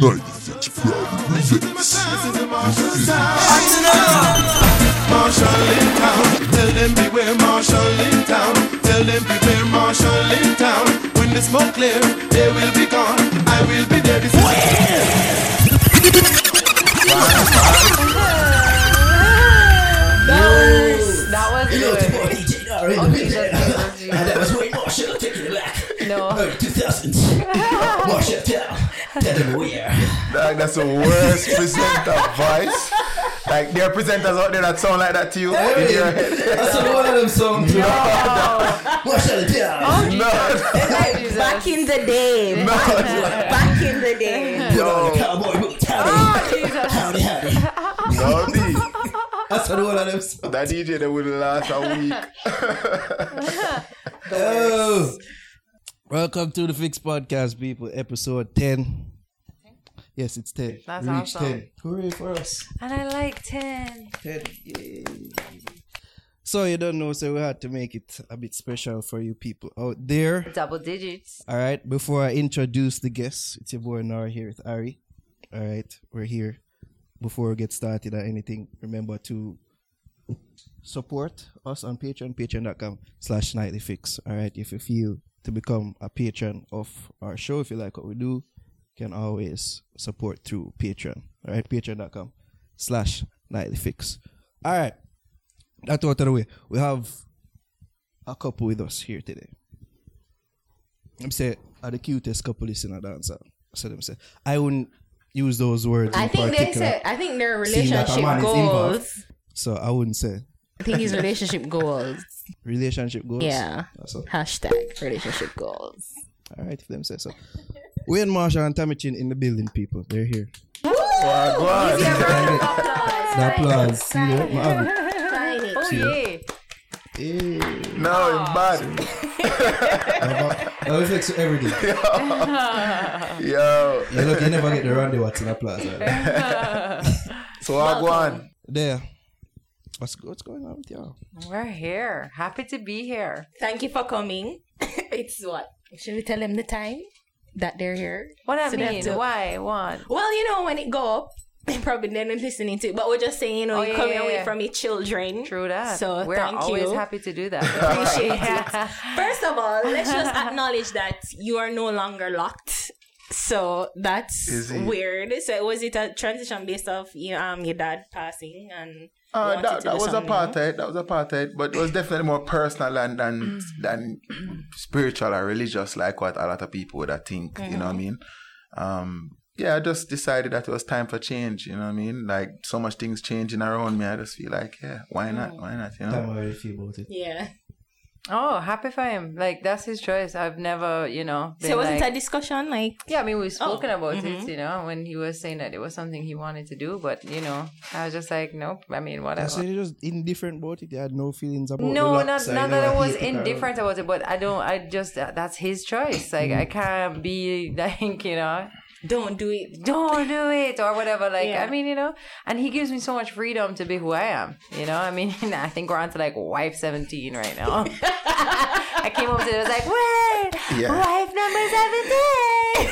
96 Friday presents. Marshall in town. Tell them beware Marshall in town. Tell them beware Marshall in town. When the smoke clear, they will be gone. I will be there. This is That was. That was Wayne Marshall taking it back. No. Early 2000s. Marshall Town. Tell them. Dog, that's the worst presenter voice. Like there are presenters out there that sound like that to you in your head. That's another one of them songs. Marshall Town. No, Jesus. Back in the day. Back in the day. Put on the cowboy. Howdy. Howdy, howdy. That's another one of them songs. That DJ that would last a week. Oh. Welcome to the Fix Podcast, people. Episode 10. Yes, it's 10. That's we awesome. 10. Hooray for us. And I like 10. 10. Yay. So you don't know, so we had to make it a bit special for you people out there. Double digits. All right. Before I introduce the guests, it's your boy Naro here with Ari. All right. We're here. Before we get started or anything, remember to support us on Patreon, patreon.com slash nightly fix. All right. If you feel to become a patron of our show, if you like what we do, you can always support through Patreon. All right. Patreon.com slash nightly fix. All right. That's out of the way. We have a couple with us here today. I'm say are the cutest couple in a dancer. So let them say I wouldn't use those words. I in think they said. I think their relationship goals. So I wouldn't say I think his relationship goals. relationship goals. Yeah. That's all. Hashtag relationship goals. All right, if them say so. Wayne Marshall and Tami Chin in the building, people. They're here. Wow, go on. The applause. See that? Ma have it. Oh, yeah. Hey. No, it's bad. That was like so every day. Yo. You look, you never get around the Randy Watson applause. Right? So I go on. There. What's what's going on with y'all? We're here. Happy to be here. Thank you for coming. it's what? Should we tell them the time that they're here? What I So mean? to- Why? What? Well, you know when it go up, probably they're not listening to it. But we're just saying, you know, Oh, you're yeah, coming yeah, away yeah. from your children. True that. So We're thank always you. happy to do that. Appreciate it. First of all, let's just acknowledge that you are no longer locked. So that's weird. So was it a transition based off you um your dad passing and Uh, that, that was a something part new? of it. That was a part of it. But it was definitely more personal and than, than spiritual or religious, like what a lot of people would have think. You know what I mean? Um, yeah, I just decided that it was time for change. You know what I mean? Like so much things changing around me. I just feel like, yeah, why not? Why not? You know? Tell me how you about it. Yeah. Oh, happy for him. Like that's his choice. I've never, you know, been So was it like, a discussion like Yeah, I mean, we've oh, spoken Oh, about it, mm-hmm. you know, when he was saying that it was something he wanted to do, but, you know, I was just like, nope, I mean, I whatever. said you're just indifferent about it. You had no feelings about it? No, the not, not that I was hate it or- indifferent about it, but I don't, I just, that's his choice. Like, I mm-hmm. can't be like, you know, don't do it. don't do it or whatever. Like, Yeah. I mean, you know, and he gives me so much freedom to be who I am. You know, I mean, I think we're on to like wife 17 right now. I came up to it, I was like, wait, Yeah. wife number 17.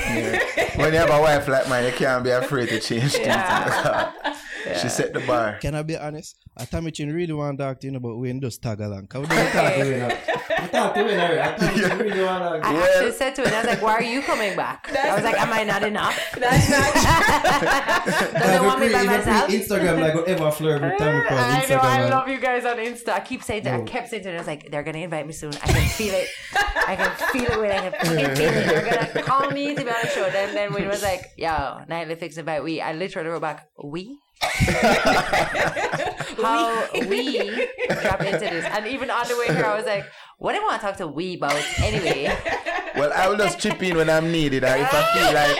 Yeah. when you have a wife like mine, you can't be afraid to change things. She set the bar. Can I be honest? I Tami Chin really want to talk to you about Wayne just tag along. Can we do a talk to Wayne? I talk to Wayne already. I Tami Chin really want to I actually said to it, I was like, why are you coming back? I was like, am I not enough? That's not Does they want me by myself? Instagram like whatever flirt with Tami Chin. I know, Instagram. I love you guys on Insta. I keep saying to, I kept saying to them, I was like, they're gonna invite me soon. I can feel it. I can feel it when I can feel it. They're gonna call me to be on the show. Then then when it was like, yo, nightly fix invite we, I literally wrote back, we? How we drop into this. And even on the way here, I was like, what do I want to talk to we about anyway? Well, I will just chip in when I'm needed. Or if I feel like,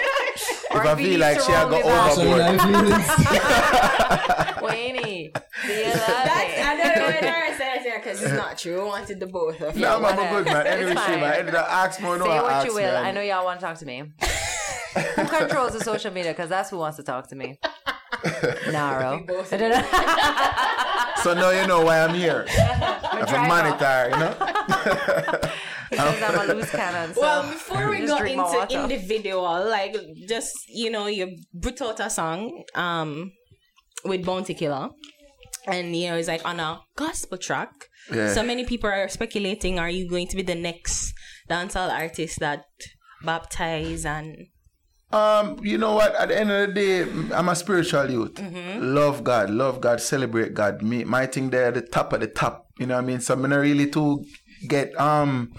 if I feel like she roll go me back. So you overboard. have? Wayne, do you love That's, it? I don't know whether I said that because it's not true. I wanted the both of you. No, man, whatever. I'm good, man. Anyway, It's she, man. fine. Ended up ask more, no, what you will. man. I know y'all want to talk to me. who controls the social media? Because that's who wants to talk to me. Naro. So now you know why I'm here. I'm a driver. monitor, you know? says I'm a loose cannon. So well, before we just go into individual, like just you know, your put out a song um with Bounty Killer, and you know it's like on a gospel track. Yeah. So many people are speculating: Are you going to be the next dancehall artist that baptize and Um, you know what? At the end of the day, I'm a spiritual youth. Mm-hmm. Love God, love God, celebrate God. Me, my thing there, at the top of the top. You know what I mean? So I'm not really to get um,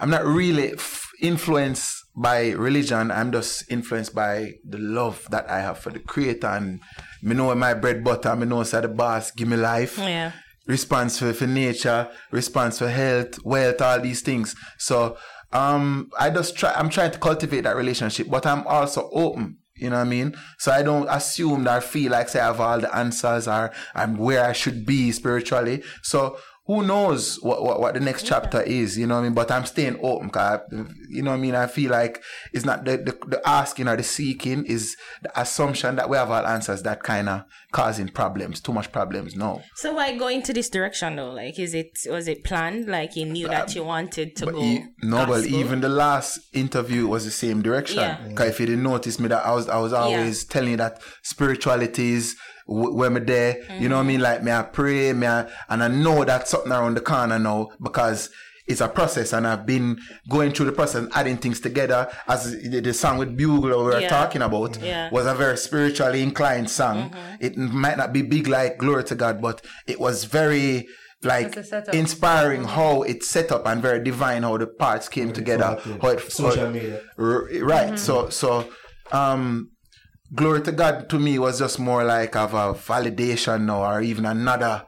I'm not really f- influenced by religion. I'm just influenced by the love that I have for the Creator, and me know my bread butter. Me know say the boss give me life yeah. response for, for nature, response for health, wealth, all these things. So um I just try I'm trying to cultivate that relationship, but I'm also open. You know what I mean? So I don't assume that I feel like say I have all the answers or I'm where I should be spiritually. So who knows what, what, what the next chapter is, you know what I mean? But I'm staying open, cause you know what I mean? I feel like it's not the, the, the asking or the seeking is the assumption that we have all answers that kind of causing problems, too much problems. No. So why go into this direction though? Like, is it was it planned? Like you knew that um, you wanted to But go? e- no, but even the last interview was the same direction. Yeah. Mm. Cause if you didn't notice me, that I was I was always telling you that spirituality is wh- when me there. You know what I mean? Like me, I pray, me, I, and I know that something around the corner now because. It's a process, and I've been going through the process and adding things together. As the, the song with Bugle we were Yeah. talking about Yeah. Mm-hmm. was a very spiritually inclined song. It might not be big like Glory to God, but it was very like It's a setup. inspiring how it's set up and very divine how the parts came together. thought, yeah. How it, Social how- media. R- right. So so um glory to God to me was just more like of a validation now or even another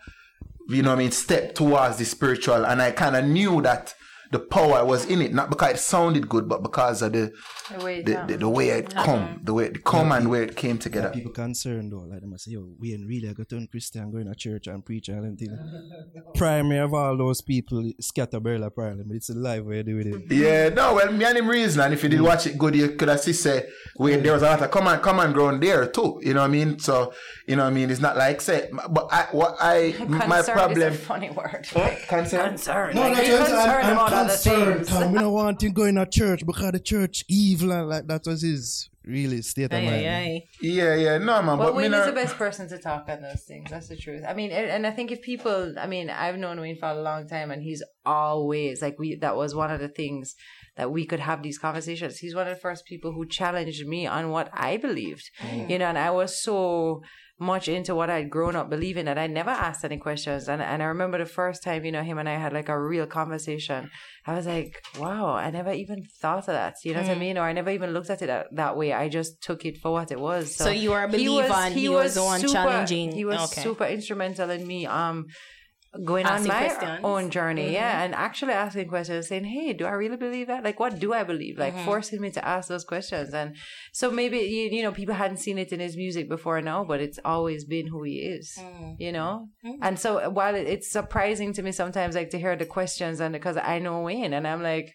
you know I mean step towards the spiritual. And I kind of knew that the power was in it. Not because it sounded good but because of the The way it the, the, the way it come the way it come and where it came together People concerned though, like they must say, yo, we ain't really go turn Christian, going to church and preach and anything. Primary of all those people, scatterbarrel apparently, but it's a live way they do it. Yeah, no, well, me and him reason, and if you did mm. watch it good, you could have see say, wait, there was a lot of common common ground there too. You know what I mean? So, you know what I mean? It's not like say, but I, what I, my Concerned problem, is a funny word. concern. Concerned. No, like, that's be I'm, concerned I'm about other concerned. things. Tom. We don't want him going to church because the church evil and like that was his really state of Aye, mind. aye, aye. Yeah, yeah, no, man. Well, but me Wayne is the best person to talk on those things. That's the truth. I mean, and, and I think if people, I mean, I've known Wayne for a long time, and he's always like we. That was one of the things that we could have these conversations. He's one of the first people who challenged me on what I believed, mm. you know, and I was so much into what I'd grown up believing that I never asked any questions. And and I remember the first time, you know, him and I had like a real conversation. I was like, wow, I never even thought of that. You know what I mean? Or I never even looked at it that, that way. I just took it for what it was. So you are a believer and he was the one challenging- He was okay. super instrumental in me um going Asking on my questions. own journey, Mm-hmm. yeah, and actually asking questions, saying, "Hey, do I really believe that? Like, what do I believe?" Like, Mm-hmm. forcing me to ask those questions, and so maybe you, you know people hadn't seen it in his music before now, but it's always been who he is, Mm. you know. Mm-hmm. And so while it, it's surprising to me sometimes, like to hear the questions, and because I know Wayne, and I'm like,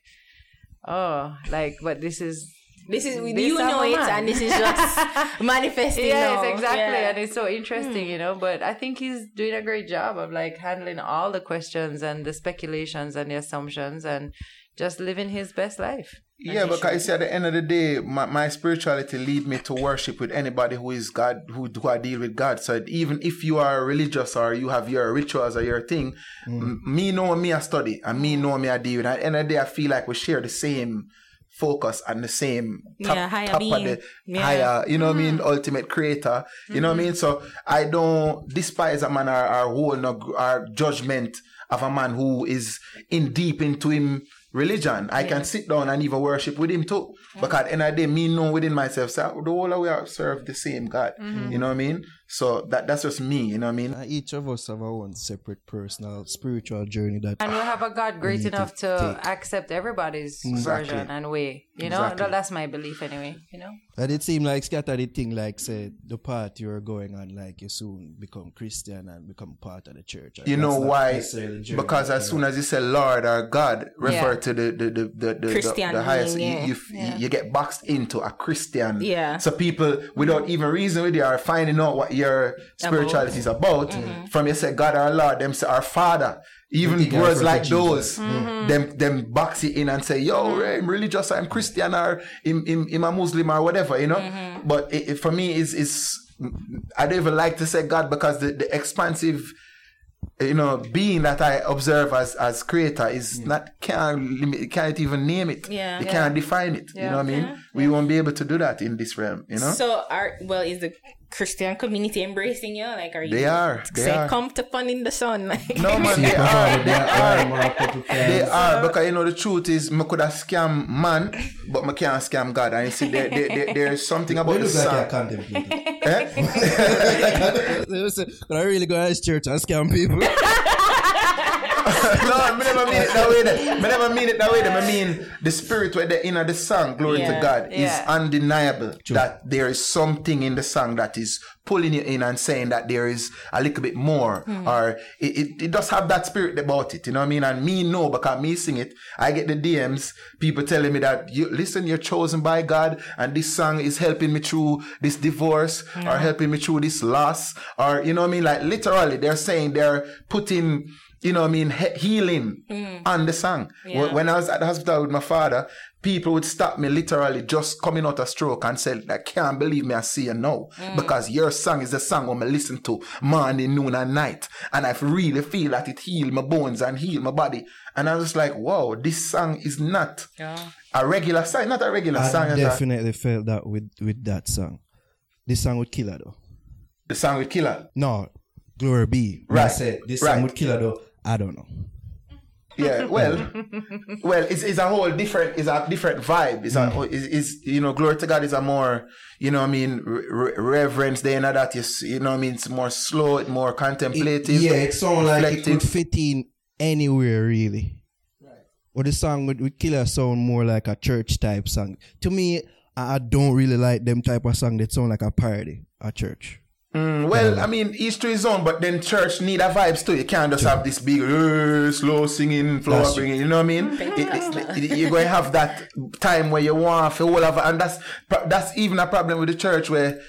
oh, like, but this is This is This you know it, and this is just manifesting. Yes, now. exactly. Yeah. And it's so interesting, you know. But I think he's doing a great job of like handling all the questions and the speculations and the assumptions and just living his best life. Yeah, because you see, at the end of the day, my, my spirituality lead me to worship with anybody who is God, who, who I deal with God. So even if you are religious or you have your rituals or your thing, mm. m- me know me I study and me know me I deal with. At the end of the day, I feel like we share the same focus and the same top, Yeah, higher top of the Yeah. higher, you know what I mean, mm. ultimate creator. You know what I mean? Mm-hmm. So I don't despise a man or, or hold no gr- or judgment of a man who is in deep into him religion. I can sit down and even worship with him too. Because at the end of the day, me know within myself, so oh, the whole of we serve the same God. Mm-hmm. You know what I mean? So that that's just me, you know what I mean? Uh, each of us have our own separate personal spiritual journey that And we have a God great need to enough to, take. accept everybody's Exactly. version and way. You know, Exactly. That's my belief anyway. You know, And it seemed like scatter the thing like say the part you're going on like you soon become Christian and become part of the church. You know why? necessarily the journey, Because as soon as you say Lord or God, refer Yeah. to the the the the, the, Christian the, the highest. being, yeah. You, you, you get boxed into a Christian. Yeah. So people, without even reason with you, are finding out what your spirituality is about. Mm-hmm. From you say God or Lord, them say our Father. even think I words refer like those, Mm-hmm. them them box it in and say, "Yo, I'm religious, I'm Christian, or I'm, I'm, I'm a Muslim, or whatever," you know. Mm-hmm. But it, it- for me, is is I don't even like to say God because the, the expansive, you know, being that I observe as as creator is not can't limit, can't even name it. Yeah. you Yeah. can't define it. You know what I mean? We won't be able to do that in this realm. You know. So are well is the Christian community embracing you? Like are you They are. They say are. come to fun in the sun? Like No man, they are. They are. are. They are because you know the truth is me could have scam man, but me can't scam God. And you see, there, there, there, there is something about the look like song. a contemplator. Eh? But I really go to church and scam people. no, me never mean it that way. Then. Me never mean it that way. Then. I mean the spirit where the inner the song, glory Yeah, to God, is yeah. undeniable. That there is something in the song that is pulling you in and saying that there is a little bit more, hmm. or it, it, it does have that spirit about it. You know what I mean? And me know because me sing it. I get the DMs, people telling me that you listen, you're chosen by God, and this song is helping me through this divorce, or helping me through this loss, or you know what I mean? Like literally, they're saying they're putting you know what I mean, he- healing mm. on the song. Wh- When I was at the hospital with my father, people would stop me literally just coming out of stroke and say, I can't believe me I see you now. Mm. Because your song is the song I'm gonna listen to morning, noon, and night. And I really feel that it heal my bones and heal my body. And I was just like, wow, this song is not a regular song, not a regular I song. I a- definitely felt that with, with that song. This song would kill her though. the song with Killer. No, Glory be. When I Right, said this right. song would kill her though. I don't know. Yeah, well, well, it's, it's a whole different, it's a different vibe. It's a, mm. is, is you know, glory to God is a more, you know, what I mean, re- re- reverence. Then that you, you know, what I mean, it's more slow, it's more contemplative. yeah, it sounds like it reflective. could fit in anywhere really. Right. Or the song would, would kill her sound more like a church type song. To me, I, I don't really like them type of song that sound like a parody a church. Mm, well, I mean, each to his own, but then church need a vibes too. You can't just have this big uh, slow singing, flow That's bringing. You know what I mean? It- it- it- you're going to have that time where you want to all of, and that's that's even a problem with the church where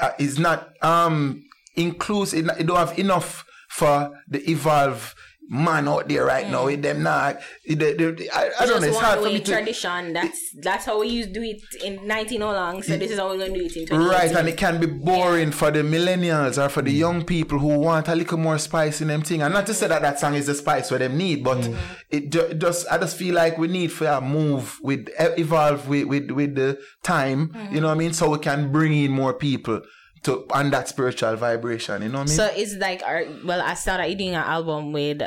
uh, it's not um inclusive. It don't have enough for the evolve man out there right now. With them not, it- they- they- I, I don't know. It's just hard one for me way to. tradition. That's that's how we used to do it in 19 how long. So this is how we're gonna do it in 2018. Right, and it can be boring for the millennials or for the mm. young people who want a little more spice in them thing. And not to say that that song is the spice what them need, but mm. it, ju- it just I just feel like we need for a move with evolve with with with the time. You know what I mean? So we can bring in more people to on that spiritual vibration. You know what I mean? So it's like, our, well, I started doing an album with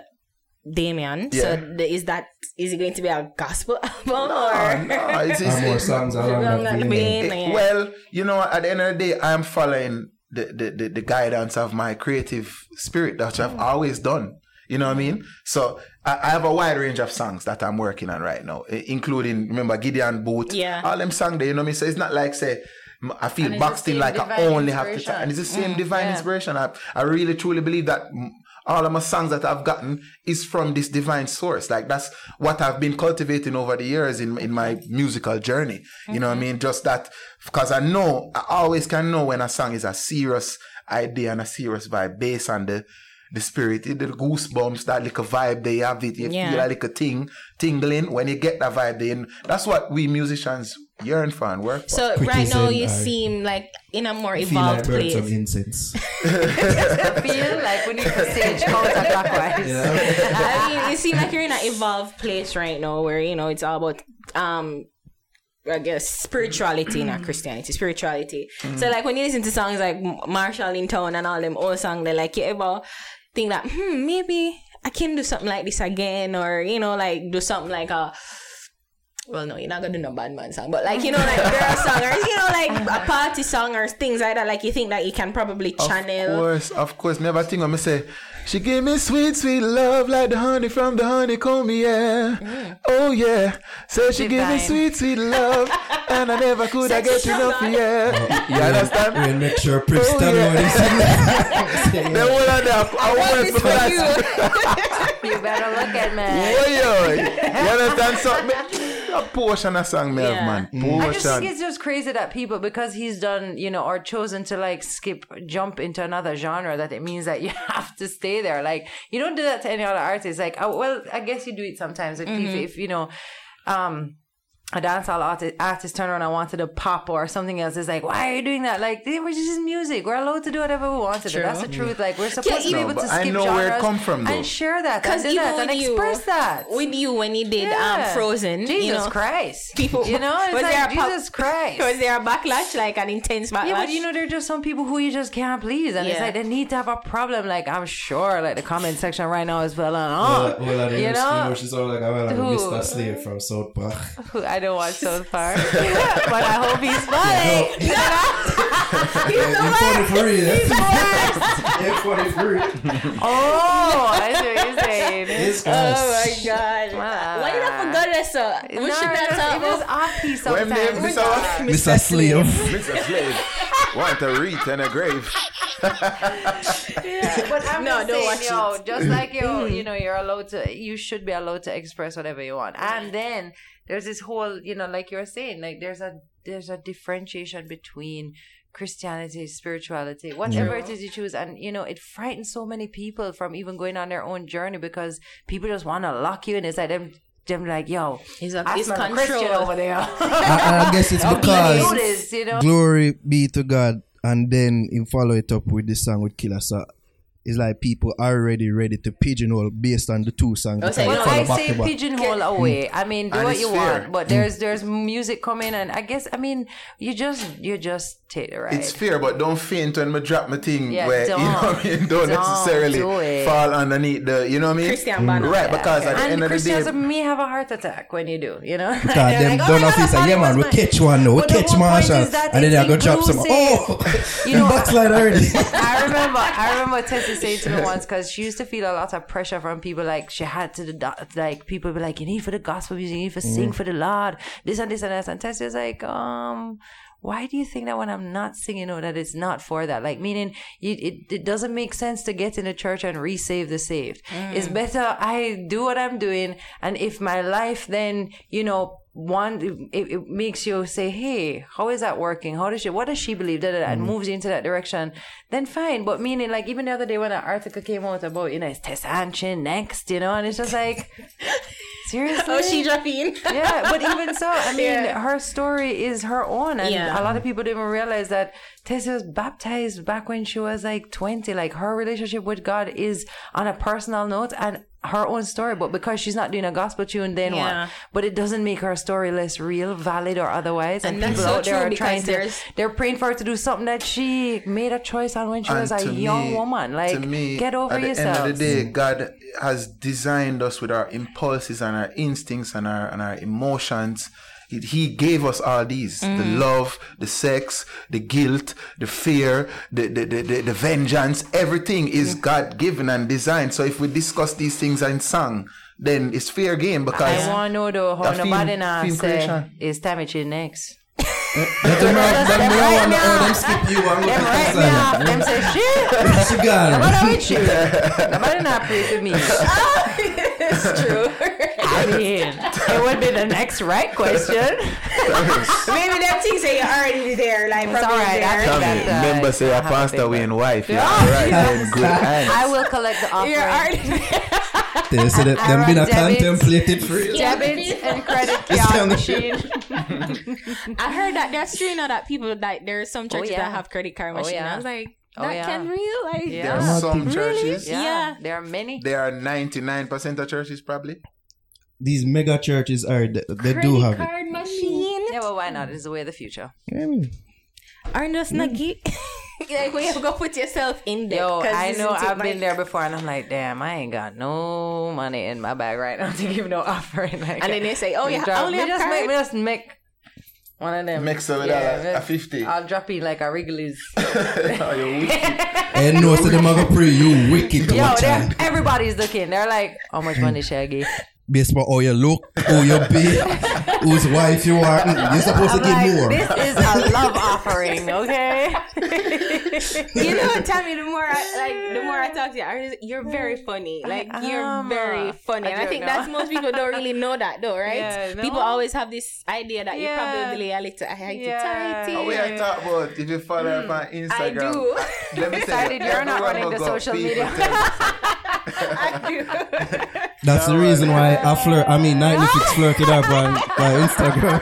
Damien. Yeah. So the, is that is it going to be a gospel album Oh, or? no, it's, it's, more songs along Along that that vein. vein. It- well, you know, at the end of the day, I am following the, the, the, the guidance of my creative spirit that I've always done. You know what I mean? So I, I have a wide range of songs that I'm working on right now, including remember Gideon Boot, Yeah. all them songs there. You know what I mean? So it's not like say m- I feel And boxed in like I only have to, inspiration. and it's the same Mm, divine yeah. inspiration. I I really truly believe that. All of my songs that I've gotten is from this divine source. Like that's what I've been cultivating over the years in in my musical journey. You know what I mean? Just that because I know I always can know when a song is a serious idea and a serious vibe based on the the spirit, the goosebumps, that little vibe they have it. You Yeah. feel a little ting tingling when you get that vibe. Then that's what we musicians yearn in and work. So Quickly right now you I seem like in a more Feel like evolved birds of place. incense. feel like we need to stage counterclockwise. I mean, you seem like you're in an evolved place right now, where you know it's all about um. I guess spirituality, not Christianity, spirituality. So, like when you listen to songs like Marshall in Town and all them old songs, they like you ever think that hmm maybe I can do something like this again, or you know, like do something like a well, no, you're not gonna do no bad man song, but like you know, like girl song or you know, like a party song or things like that. Like you think that you can probably channel. Of course, of course. Never think I'm gonna say, she give me sweet, sweet love like the honey from the honeycomb, yeah. Mm. Oh yeah. So she give me sweet, sweet love, and I never could I get enough, sugar. Oh, yeah. You understand? We'll make sure oh, Prince Oh, tell yeah. you what he The whole of them, I What want is for you? you better look at me. Oi, oi. You understand something? A portion of song, me Yeah. man. I just think it's just crazy that people, because he's done, you know, or chosen to like skip, jump into another genre, that it means that you have to stay there. Like, you don't do that to any other artist. Like, oh, well, I guess you do it sometimes. If, Mm-hmm. if, if you know, um, a dancehall artist, artist turn around and wanted to pop or something else. It's like, why are you doing that? Like, they- we're just music. We're allowed to do whatever we want to do. True. That's the truth. Like, we're supposed to be No, able to but I skip know where it genres come from, though. and share that, Because do even that, and with you, express that. with you when you did Yeah. um Frozen, Jesus you know, Christ. people, you know, it's was like there a pop- Jesus Christ. was there a backlash, like an intense backlash? Yeah, but you know, there are just some people who you just can't please, and it's like they need to have a problem. Like I'm sure, like the comment section right now is well on. Well, Oh, well, you know, she's all like, well, I'm Who? Mr. Slave from South Park. Who I don't watch South Park, but I hope he's funny. You're funny for real. You're funny for. Oh, I see what you're saying. This Oh my god! Wow. Why did I forget that song? We No, should it not was, talk it was off piece sometimes. Mr. Oh what? Mr. Slave. Mr. Slave. Want a wreath and a grave. But I'm No, just don't saying, watch yo, it. just like you, you know, you're allowed to, you should be allowed to express whatever you want. And then there's this whole, you know, like you're saying, like there's a there's a differentiation between Christianity, spirituality, whatever it is you choose, and you know, it frightens so many people from even going on their own journey because people just want to lock you in. It's like them, them like, yo, He's a- I he's a Christian over there. I, I guess it's do because this, you know. glory be to God, and then he follow it up with the song with Killer. So it's like people are already ready to pigeonhole based on the two songs. Oh, that so are you Well, I back say to back. pigeonhole away. I mean, do And what you fair. want, but mm. there's there's music coming, and I guess I mean you just you just take the right. It's fair, but don't faint when I drop my thing Yeah, where you know what I mean. Don't, don't necessarily do fall underneath the you know what I mean. Christian banner. Mm, right, because at the and end of the Christians day, may have a heart attack when you do, you know. God, They're them like, oh, don't "Oh my know if God, it's I a yeah man, we was mine." catch one no, we But the catch whole point Marshall, is that and then it's they're drop some. Oh, You you know, backslide already. I remember, I remember Saying to me once because she used to feel a lot of pressure from people. Like she had to, the like people be like, "You need for the gospel music, you need for sing for the Lord, this and this and that." And Tessie was like, "Um, why do you think that when I'm not singing, or that it's not for that? Like meaning, you, it it doesn't make sense to get in the church and resave the saved. It's better I do what I'm doing, and if my life then, you know." One, it, it makes you say, "Hey, how is that working? How does she? What does she believe?" Da, da, da, and mm-hmm. moves you into that direction. Then fine, but meaning like even the other day when an article came out about you know it's Tessanne Chin next, you know, and it's just like seriously. Oh, she dropping. yeah, but even so, I mean, Yeah. her story is her own, and Yeah. a lot of people didn't realize that Tessie was baptized back when she was like twenty. Like her relationship with God is on a personal note and her own story. But because she's not doing a gospel tune, then Yeah. what? But it doesn't make her story less real, valid, or otherwise. And, And people so out there are trying to, they're praying for her to do something that she made a choice on when she and was a to young me- woman. Like, to me, get over yourself. at the yourself. end of the day, God has designed us with our impulses and our instincts and our and our emotions. He, he gave us all these: the Mm. love, the sex, the guilt, the fear, the the, the, the, the vengeance. Everything is Mm. God given and designed. So if we discuss these things in song, then it's fair game because I want to know though how The film- nobody now film say creation. is Tami next. That's the man, them me want to know them skip you and Them right me off. Them say shit. What you got? What with you? Nobody not pray for me. it's true. I mean, it would be the next right question. Maybe them things that you're already there, like It's probably all right, I there. think Tell that, me, uh, remember say I a have a pastor we one. in wife. Yeah, Yeah. right then, good hands. I will collect the offering. You're already there. They said that them I been a run contemplated free. Debit and credit card machine. I heard that that's true now that people that there are some churches yeah. that have credit card Oh, machine. yeah. I was like, Oh, that yeah. can real like Yeah. There are some Really? churches. Yeah, Yeah. there are many. There are ninety nine percent of churches probably. These mega churches are they, they do credit have it. card machine. Yeah, well, why not? It's the way of the future. I mean, Aren't those nugget? like when you go put yourself in there. Yo, 'cause I know I've been there before, and I'm like, damn, I ain't got no money in my bag right now to give no offering. Like, And then they say, oh, yeah, drop- only we a just card? make, we just make one of them. Mix up with Yeah, a- a 50. I'll drop in like a Wrigley's. Oh, and eh, no, so them a go pray you wicked Yo, watch they're- out. everybody's looking. They're like, how much money should I give? Based on how you look, how you be. whose wife you are. Mm, You're supposed to I'm give like, more. this is a love offering, okay? you know, Tami, the more I like, the more I talk to you, I you're very funny. Like you're very funny, I and I think know. that's most people don't really know that, though, right? Yeah, no. People always have this idea that you're Yeah. probably a little heighty Yeah. tighty. Oh, we are talking about if you follow us on Instagram. I do. uh, Let me tell you, Decided you're not running the social people media. tell- That's the reason why I flirt. I mean, Nightly Fix flirted up on, on Instagram.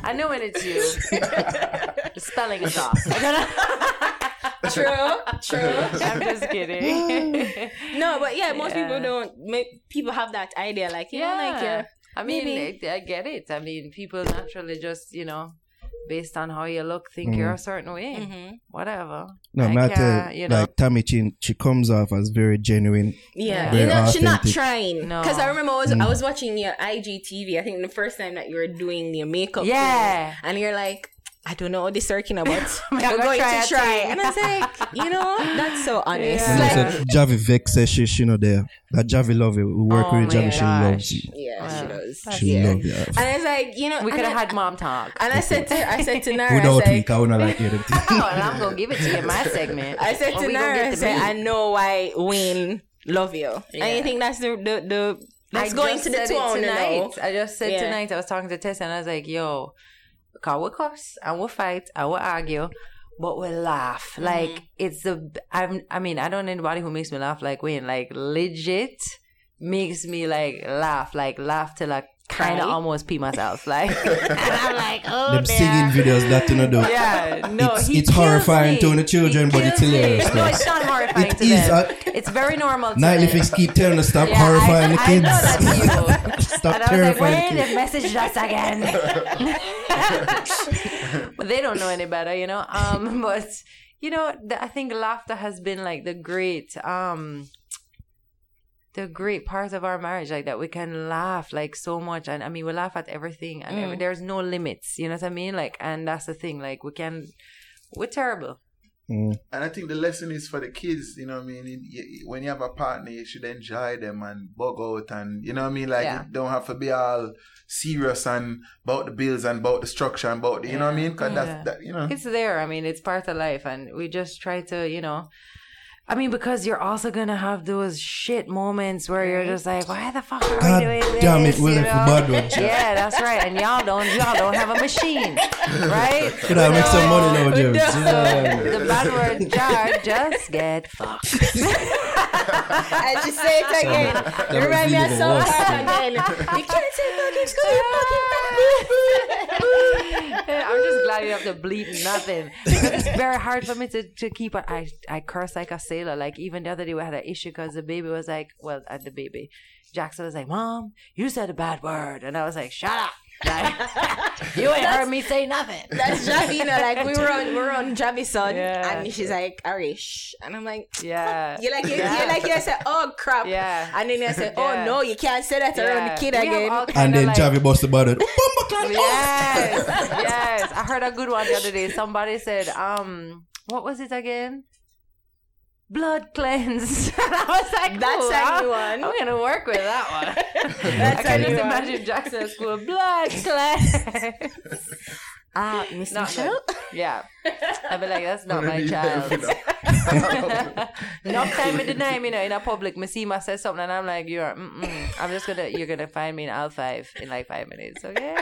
I know when it's you. the spelling is off. true, true. I'm just kidding. No, but yeah, most Yeah. people don't. Make, people have that idea, like you know, like yeah. I mean, maybe- I, I get it. I mean, people naturally just, you know, based on how you look, think you're a certain way. Mhm. Whatever. No, I matter can't, you know. like Tami Chin, she comes off as very genuine. Yeah, Very you know, she's not trying. No. Because I remember I was I was watching your IGTV. I think the first time that you were doing your makeup. thing, Yeah. and you're like, I don't know what this working about. Oh I'm We're gonna try to try. thing. And I was like, you know, that's so honest. Yeah. Like, said, Javi Vex says she, she know there. That Javi love it. We work Oh with my Javi, she loves you. yeah, she Wow. does. She yeah. love you. And I was like, you know, We could have had mom talk. And I said to I said to Naro, I Without was me, I wanna like hear them. Oh, and I'm gonna give it to you in my segment. I said to we Naro, I said, meat. I know why Wayne love you. And you think that's the the the let's I go just into the said it tone tonight. I just said Yeah. tonight. I was talking to Tessa and I was like, "Yo, cause we cuss and we fight and we argue, but we'll laugh. Mm-hmm. Like it's the. I'm. I mean, I don't know anybody who makes me laugh like Wayne. Like legit makes me like laugh. Like laugh till I kind Cry? of almost pee myself. Like and I'm like, oh, them dear. singing videos that you know do. Yeah, no, it's, he it's kills horrifying me. to the children, He but it's kills me. hilarious. No, it's not horrifying It to is, them. uh, it's very normal. To Nightly. Fix keep telling us stop Yeah, horrifying I, the I kids. know that's you. stop And I was like, terrifying wait, the they kids. messaged us again. but they don't know any better, you know. Um, but you know, the, I think laughter has been like the great, um, the great part of our marriage, like that we can laugh like so much, and I mean, we laugh at everything, and every, there's no limits. You know what I mean? Like, and that's the thing. Like, we can, we're terrible. Mm. And I think the lesson is for the kids, you know what I mean? In- y- When you have a partner, you should enjoy them and bug out and, you know what I mean? Like, Yeah. you don't have to be all serious and about the bills and about the structure and about the, you know what I mean? Because Yeah. that's, that, you know. It's there. I mean, it's part of life, and we just try to, you know. I mean, because you're also gonna have those shit moments where you're just like, "Why the fuck are God we doing this?" damn it, you Willie, for know? bad one, Jack. Yeah, that's right. And y'all don't, y'all don't have a machine, right? Could I make some money now, We James? don't. The bad word jar just get fucked. I you say it again. That You remind me of so some even worse, part man. again. You can't say fucking school, you fucking I'm just glad you have to bleep nothing. Because it's very hard for me to, to keep it. I, I curse like a sailor. Like even the other day we had an issue because the baby was like, well, uh, the baby, Jackson was like, Mom, you said a bad word. And I was like, shut up. Like, you ain't heard me say nothing. That's Javi, you know, like we were on we were on Javi's son Yeah. and she's like, Arish. And I'm like, Yeah. You're like you, Yeah. you like you said, oh crap. Yeah. And then I said, oh Yeah. no, you can't say that around Yeah. the kid We again. And then like- Javi bust about it. Yes, yes. I heard a good one the other day. Somebody said, um, what was it again? Blood cleanse. and I was like, That's "Ooh, a I'm- new one. I'm gonna work with that one. That's I can just one. imagine Jackson at school. Blood cleanse. Ah, Miss Not Michelle? good. Yeah. I'd be like, that's not my child. help, you know. no time in deny me, you know, in a public. Me see my something and I'm like, you're, mm-mm. I'm just gonna, you're gonna find me in L five in like five minutes, okay?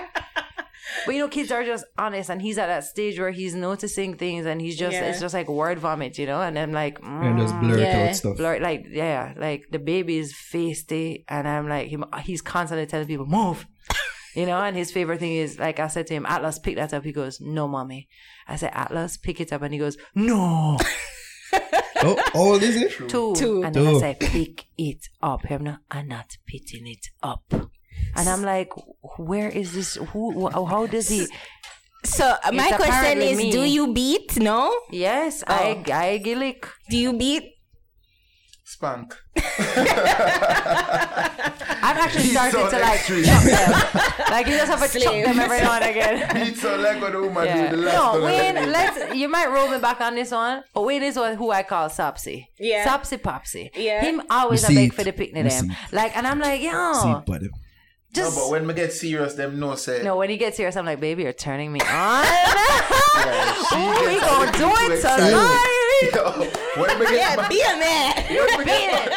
But you know, kids are just honest, and he's at that stage where he's noticing things, and he's just, Yeah. it's just like word vomit, you know. And I'm like, And just mm, blur it Yeah. out stuff. blur, like, yeah, like the baby is feisty, and I'm like, him, he's constantly telling people, move. You know, and his favorite thing is like I said to him, Atlas, pick that up. He goes, No, mommy. I said, Atlas, pick it up, and he goes, No. Oh, how old is it? Two. Two. And then I Two. say, pick it up. I'm not, I'm not picking it up. And I'm like, where is this? Who? wh- How does he? So uh, my question is, me. do you beat? No? Yes, Oh. I, I gillick. Do you beat? Spank. I've actually He's started so to like extreme. chop them. like you just have to chop Slave. them every now and again. He's so like what the woman Yeah. do the last No, one. Wayne, let's you might roll me back on this one, but Wayne is what who I call Sapsy. Yeah. Sapsy Popsy. Yeah. Him always a Receipt. beg for the picnic them. Like and I'm like, yo. See, yo, buddy. No, but when me get serious, them no say. no. When he gets serious, I'm like, baby, you're turning me on. Yeah, Ooh, we gets gonna do it tonight. Yo, when me get Yeah, be a man. when me Beat get,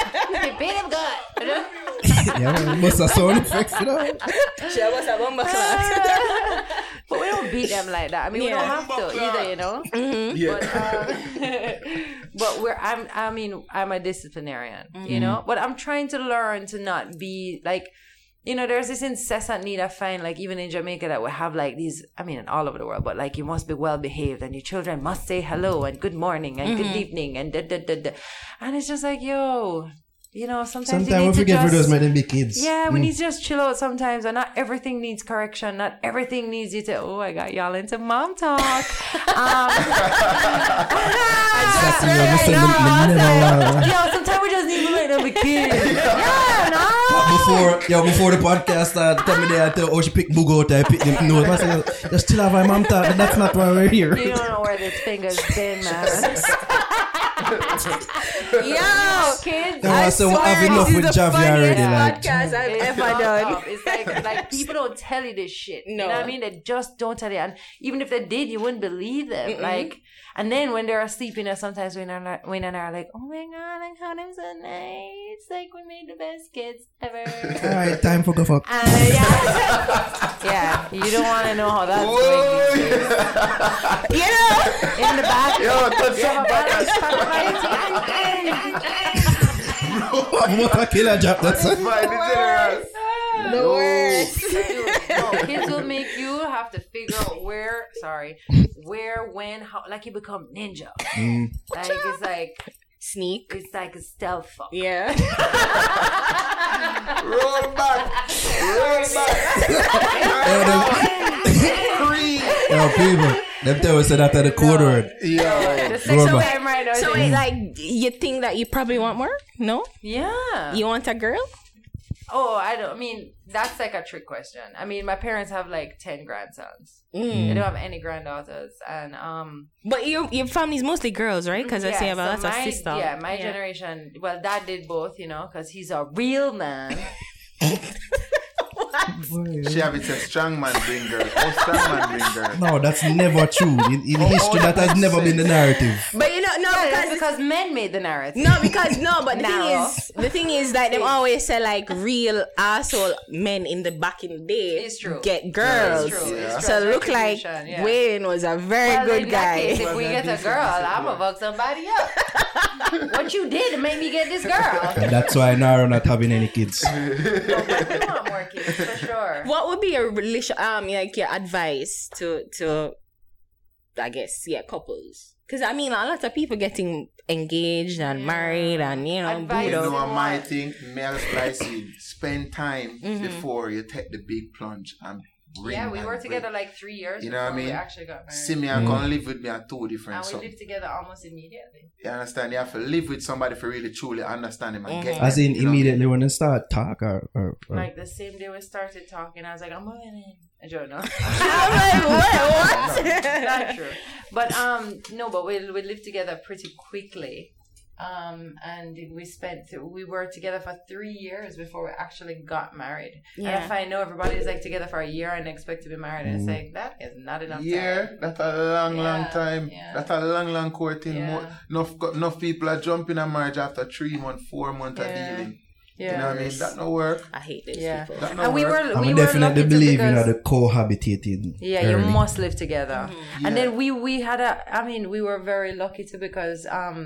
it. Beat him good. yeah, man, must have sound effects, you know. She was a bomba class. but we don't beat them like that. I mean, we don't have to either, you know. yeah. But, um, but we're I'm I mean I'm a disciplinarian, you know. But I'm trying to learn to not be like. You know, there's this incessant need I find, like even in Jamaica, that we have like these. I mean, all over the world, but like you must be well behaved, and your children must say hello and good morning and good mm-hmm. evening and da da da da. And it's just like, yo, you know, sometimes you Sometimes need we to forget for just, those men be kids. yeah, we need to just chill out sometimes, and not everything needs correction. Not everything needs you to. Oh, I got y'all into mom talk. um, That's you know, listen, me- me never, uh, Yo, sometimes we just need to make them a kid. Yeah, no. before, yo, before the podcast started, tell me there, tell how she pick Bug out, I pick them nose. I said, just chill out, my mom talk, that's not why we're here. You don't know where this finger's been, man. Yo, kids. No, I said, well, I've swear, enough this with is the Javi funniest already, like. podcast I've It's ever done. up. It's like like people don't tell you this shit. You know No. what I mean? They just don't tell you. And even if they did, you wouldn't believe them. Like and then when they're asleep, you know, sometimes when are like, when are like, oh my god, like how them so nice. Like we made the best kids ever. Alright, time for go fuck. And, yeah, yeah, you don't want to know how that's going these days. You know? In the back, Yo, touch you have a killer job, that's it. Fine, it's generous. The worst. no, kids will make you have to figure out where, sorry, where, when, how, like you become ninja. Mm. Like it's like Sneak. it's like a stealth fuck. Yeah. Roll back. Roll back. Yo, them, yo, people, them tell us that after the quarter. Yeah. Yo. The Roll sexual back. right now. So is- wait, like you think that you probably want more? No? yeah. You want a girl? Oh, I don't. I mean, that's like a trick question. I mean, my parents have like ten grandsons. Mm. They don't have any granddaughters, and um. But your your family's mostly girls, right? Because I yeah, say about so lots of my- sister. Yeah, my generation. Well, dad did both, you know, because he's a real man. She have it a strong man bring girl. Oh, strong man bring girl. No, that's never true. In, in Oh, history, that has never been the narrative. But you know, no, Yeah, because because men made the narrative. no, because no, but the thing is, the thing is that them always say like real asshole men in the back in the day It's true. get girls. It's true. It's true. So It's look like yeah. Wayne was a very Well, good guy. case, if we get a girl, I'm gonna fuck somebody up. what you did to make me get this girl? And that's why Naro not having any kids. we want more kids for sure. what would be your relation um like your advice to to I guess yeah couples because I mean a lot of people getting engaged and married and you know Advice You booed know, up. What? my thing, me I splice. Spend time Mm-hmm. before you take the big plunge and bring Yeah, we were bring. together like three years You know what I before we mean? actually got married. See me and come live with me are two different. and we So lived together almost immediately. you understand? You have to live with somebody for really truly understand him and get As them, in, you know? immediately when they start talk or, or, or Like the same day we started talking, I was like, I'm moving in. I don't know. I'm like, what? what? Not true. But um no, but we we lived together pretty quickly. Um and we spent we were together for three years before we actually got married. And Yeah. if I know everybody's like together for a year and expect to be married, it's like that is not enough Yeah, time. that's a long, long time. yeah. That's a long, long courting. Yeah. More, enough, enough people are jumping a marriage after three months, four months of Yeah. dealing. Yeah. You know what I mean? That no work. I hate these Yeah. people. That no And we work. were I we were definitely lucky to believe in know the cohabitating. Yeah, you must live together. Yeah. And then we we had a I mean, we were very lucky too because um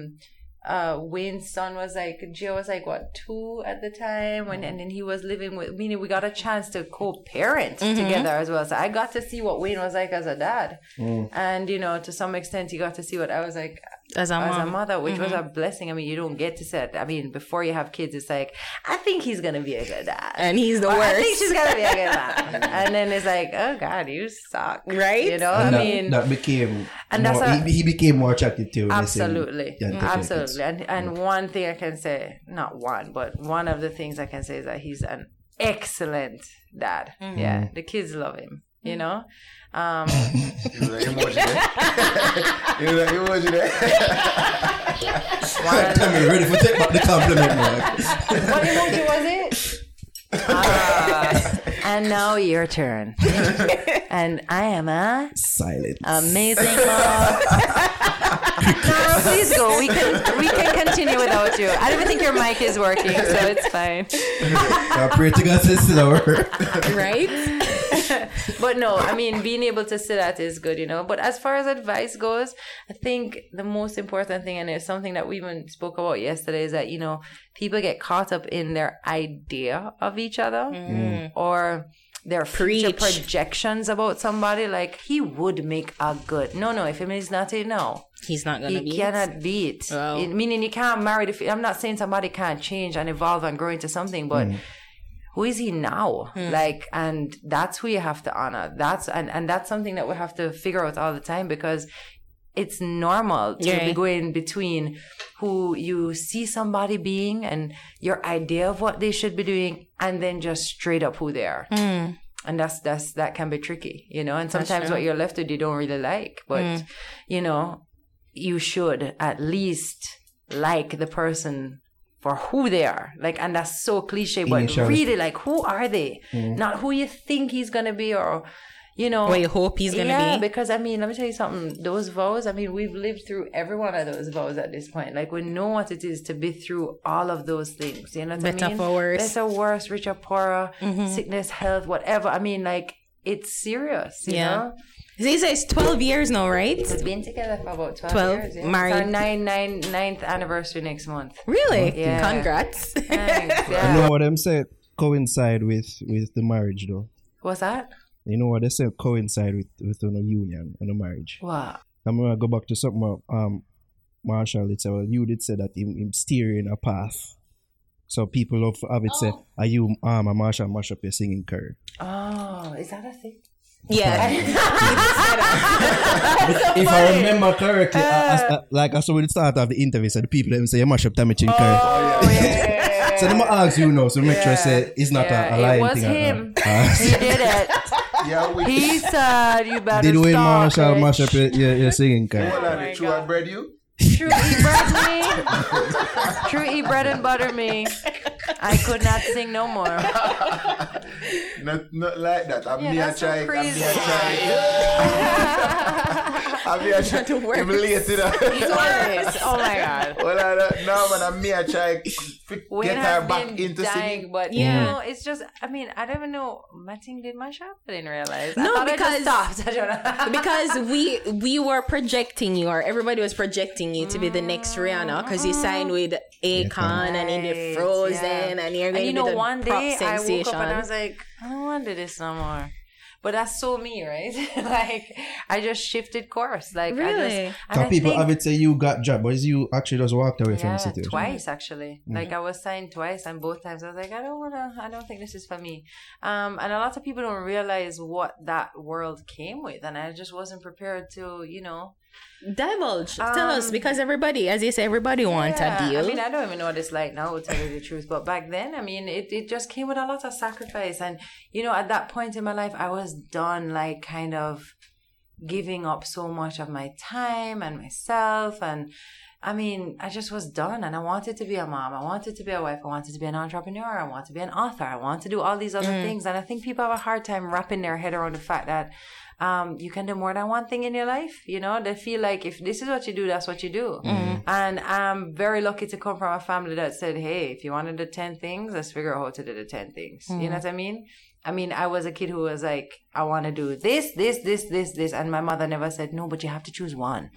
uh Wayne's son was like Gio was like what two at the time when and then he was living with meaning we got a chance to co-parent together as well. So I got to see what Wayne was like as a dad. And you know, to some extent he got to see what I was like As a as a mother, which was a blessing. I mean, you don't get to say it. I mean, before you have kids, it's like, I think he's gonna be a good dad. And he's the Or, worst. I think she's gonna be a good dad. and then it's like, oh God, you suck. Right? You know, And I that, mean, that became and more, that's a- he, he became more attractive to you. when you say, absolutely, yeah, take care of kids. absolutely. And and one thing I can say, not one, but one of the things I can say is that he's an excellent dad. Mm-hmm. Yeah, the kids love him. You know, um, You know that emoji there? you know that emoji there? Tell me, ready for take back the compliment, man. what emoji was it? Ah, and now your turn. and I am a Silent. amazing mom. no, please go. We can we can continue without you. I don't even think your mic is working, so it's fine. I pray to God to slower. right? But no, I mean being able to say that is good, you know. But as far as advice goes, I think the most important thing, and it's something that we even spoke about yesterday, is that you know people get caught up in their idea of each other mm. Mm. or their future projections about somebody. Like he would make a good. No, no. If him is not a no. He's not gonna You be. cannot beat. Wow. It- meaning you can't marry the. I'm not saying somebody can't change and evolve and grow into something, but mm. Who is he now? Hmm. Like, and that's who you have to honor. That's and and that's something that we have to figure out all the time because it's normal to Yeah. be going between who you see somebody being and your idea of what they should be doing, and then just straight up who they are. And that's that's that can be tricky, you know. And sometimes what you're left with you don't really like, but you know, you should at least like the person for who they are. Like, and that's so cliche, but Initially. really, like, who are they? Not who you think he's gonna be, or you know, What you hope he's gonna yeah, be. because I mean, let me tell you something. Those vows, I mean, we've lived through every one of those vows at this point. Like, we know what it is to be through all of those things. You know what Better I mean? for worse. Mm-hmm. Better, worse, richer, poorer, sickness, health, whatever. I mean, like, it's serious. You Yeah. know? He says 12 years now, right? We've been together for about 12, 12, years. Yeah. married. It's our nine, nine, ninth anniversary next month. Really? Yeah. Congrats. Thanks. You Yeah. know what them say coincide with with the marriage though. What's that? You know what they say coincide with with a union and a marriage. What? I'm gonna go back to something about, um Marshall did say well you did say that him, him steering a path. So people love have it say, Are you um a Marshall mash up your singing career? Oh, is that a thing? Yeah. if I remember correctly, I, I, I, like I saw when it start of the interview, so the people them say you mash up Tami Chin career. Oh, yeah, yeah, yeah. So them ask you now, so make sure Yeah. say it's not Yeah, a, a lying it was thing. uh, him. uh, he did it. Yeah, we He said you better did Wayne stop Marshall it. mash up your, your, your singing career? Hold on, my the true I bred you. True eat bread me. True eat bread and butter me. I could not sing no more. Not, not like that. I'm Yeah, me a so try. I'm me crazy. a try. I'm me a try. I'm late to that. oh my god. Well, I don't know, man. I'm me a try. f- Wayne Get her back been into dying, singing. but Yeah. you know, it's just. I mean, I don't even know. My thing did my shop. I didn't realize. I No, I just because- stopped. I don't know. because we we were projecting you, or everybody was projecting you to be the next Rihanna because you signed with Akon and Indie Right, Frozen, yeah. and you're And going you to be know, the one pop day I sensation. woke up and I was like, I don't want to do this no more. But that's so me, right? like I just shifted course. Like I just, Really? Some I people think- have it say you got job, but it's you actually just walked away from yeah, the situation. twice actually. Like I was signed twice, and both times I was like, I don't wanna. I don't think this is for me. Um, and a lot of people don't realize what that world came with, and I just wasn't prepared to, you know. Divulge. Tell us Um, because everybody, as you say, everybody wants a deal. I mean, I don't even know what it's like now, to tell you the truth. But back then, I mean, it, it just came with a lot of sacrifice. And, you know, at that point in my life, I was done, like, kind of giving up so much of my time and myself. And, I mean, I just was done. And I wanted to be a mom. I wanted to be a wife. I wanted to be an entrepreneur. I wanted to be an author. I wanted to do all these other things. And I think people have a hard time wrapping their head around the fact that um, you can do more than one thing in your life. You know, they feel like if this is what you do, that's what you do. Mm-hmm. Mm-hmm. And I'm very lucky to come from a family that said, hey, if you want to do 10 things, let's figure out how to do the 10 things. You know mm-hmm. what I mean? I mean, I was a kid who was like, I want to do this, this, this, this, this. And my mother never said, no, but you have to choose one.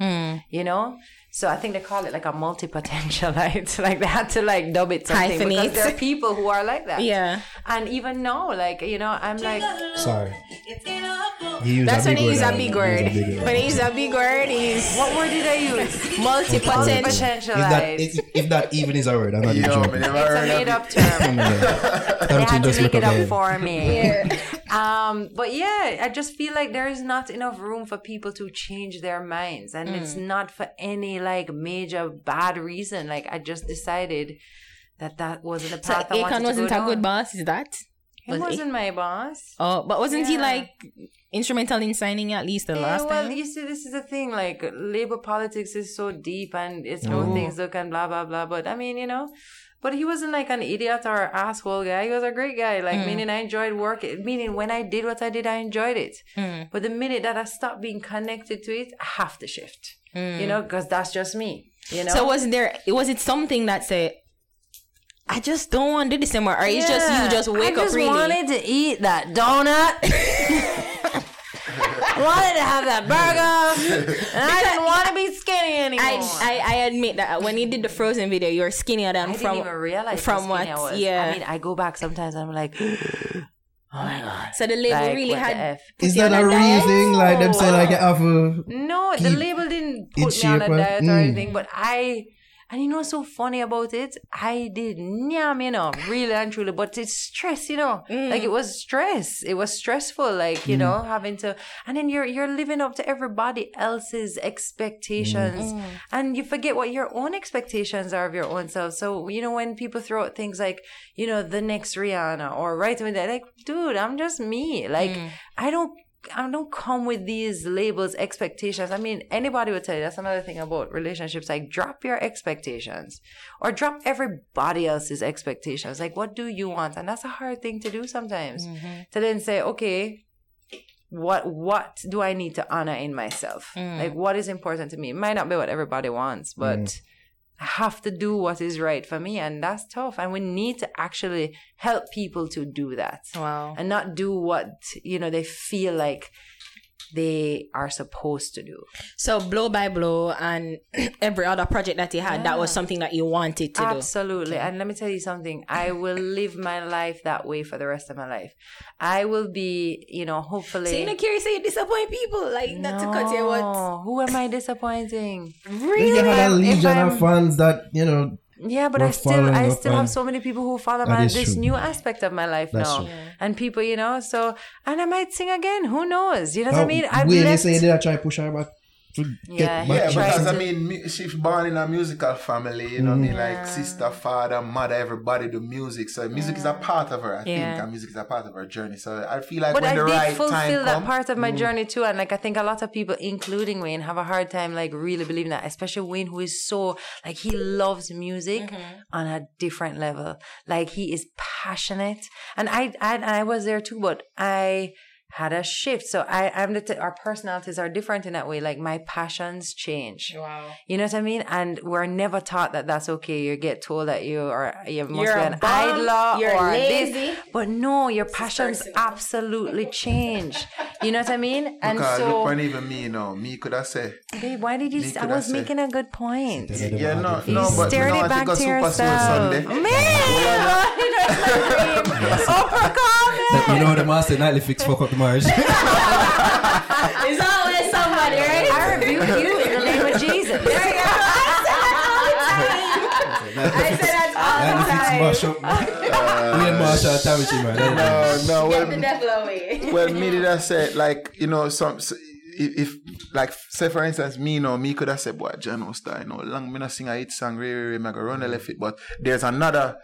You know? So I think they call it like a multi potentialite. like they had to like dub it something Hyphenate. because there are people who are like that. Yeah. And even now, like, you know, I'm like, Sorry. That's when big he used word, a big word. used a big word. When he used a big word, he's what word did I use? multi-potential. If that, if, if that even is a word, I'm not even Yo, joking. It's a made it. up term. They they had to make it up for me. um, but yeah, I just feel like there is not enough room for people to change their minds, and it's Mm. not for any like major bad reason. Like I just decided that that wasn't the So path I wanted Akon wasn't a good boss, is that? He was wasn't my boss. Oh, but wasn't he like instrumental in signing at least the Yeah, last well, time? you see, this is the thing. Like, labor politics is so deep, and it's how things look, and blah blah blah. But I mean, you know, but he wasn't like an idiot or asshole guy. He was a great guy. Like, Mm. meaning I enjoyed work. Meaning when I did what I did, I enjoyed it. Mm. But the minute that I stopped being connected to it, I have to shift. Mm. You know, because that's just me. You know. So was there? Was it something that said, "I just don't want to do this anymore," or it's just you just wake I up just really? wanted to eat that donut. I wanted to have that burger, and I didn't want to be skinny anymore. I, I I admit that when you did the Frozen video, you were skinnier than I from didn't even realize from what I was. yeah. I mean, I go back sometimes. and I'm like, oh my god. so the label Like, really what the had. F? Is that a real thing? Like them say like you have a No, the label didn't in put me on a shape, diet or mm. anything, but I. And you know what's so funny about it? I did nyam, you know, really and truly, but it's stress, you know. Mm. Like it was stress. It was stressful, like, you mm. know, having to and then you're you're living up to everybody else's expectations. Mm. And you forget what your own expectations are of your own self. So, you know, when people throw out things like, you know, the next Rihanna or right that, like, dude, I'm just me. Like, I don't I don't come with these labels, expectations. I mean, anybody would tell you that's another thing about relationships. Like, drop your expectations or drop everybody else's expectations. Like, what do you want? And that's a hard thing to do sometimes. Mm-hmm. To then say, okay, what what do I need to honor in myself? Mm. Like, what is important to me? It might not be what everybody wants, but I have to do what is right for me, and that's tough. And we need to actually help people to do that Wow. and not do what you know they feel like they are supposed to do. So blow by blow and every other project that you had, that was something that you wanted to do. Absolutely. And let me tell you something. I will live my life that way for the rest of my life. I will be, you know, hopefully. So you're not curious that you disappoint people, like not to cut you what. Who am I disappointing? Really? You had a If legion I'm- of fans that, you know, Yeah, but I still I still have so many people who follow That my this true. new aspect of my life That's now. true. And people, you know, so and I might sing again. Who knows? You know what I mean? I've way they left say they try push her back to Yeah, get he. Yeah, tried because to- I mean, she's born in a musical family, you know what I mean? Like sister, father, mother, everybody do music. So music is a part of her, I think, and music is a part of her journey. So I feel like but when I the did right fulfill time that come, mm. part of my journey too, and like I think a lot of people, including Wayne, have a hard time like really believing that. Especially Wayne, who is so like he loves music Mm-hmm. on a different level. Like he is passionate, and I, I, and I was there too, but I had a shift. So I, I'm the t- our personalities are different in that way. Like my passions change. Wow. You know what I mean? And we're never taught that that's okay. You get told that you are you must You're be a an bum, idler you're or lazy. this. But no, your passions personal. absolutely change. You know what I mean? And because look so, when even me, you know, me could I say. babe, why did you? Me s- I could I was say- making a good point. yeah, no, You no, but stared no, it I back think a to Super Soul yourself. Sunday. Man, Oprah comment. you know the master nightly fix fuck up the marriage. There's always somebody, right? I rebuke you in the name of Jesus. There you go. I say that all the nightly fix time. mash uh, up. Me and Marshall Tamichi, man. No, no, Get the well, devil away. well, me did I say like you know some s- if, if like say for instance me you know me could have said boy John Star you know long me not sing a hit song really really me go run the left it but there's another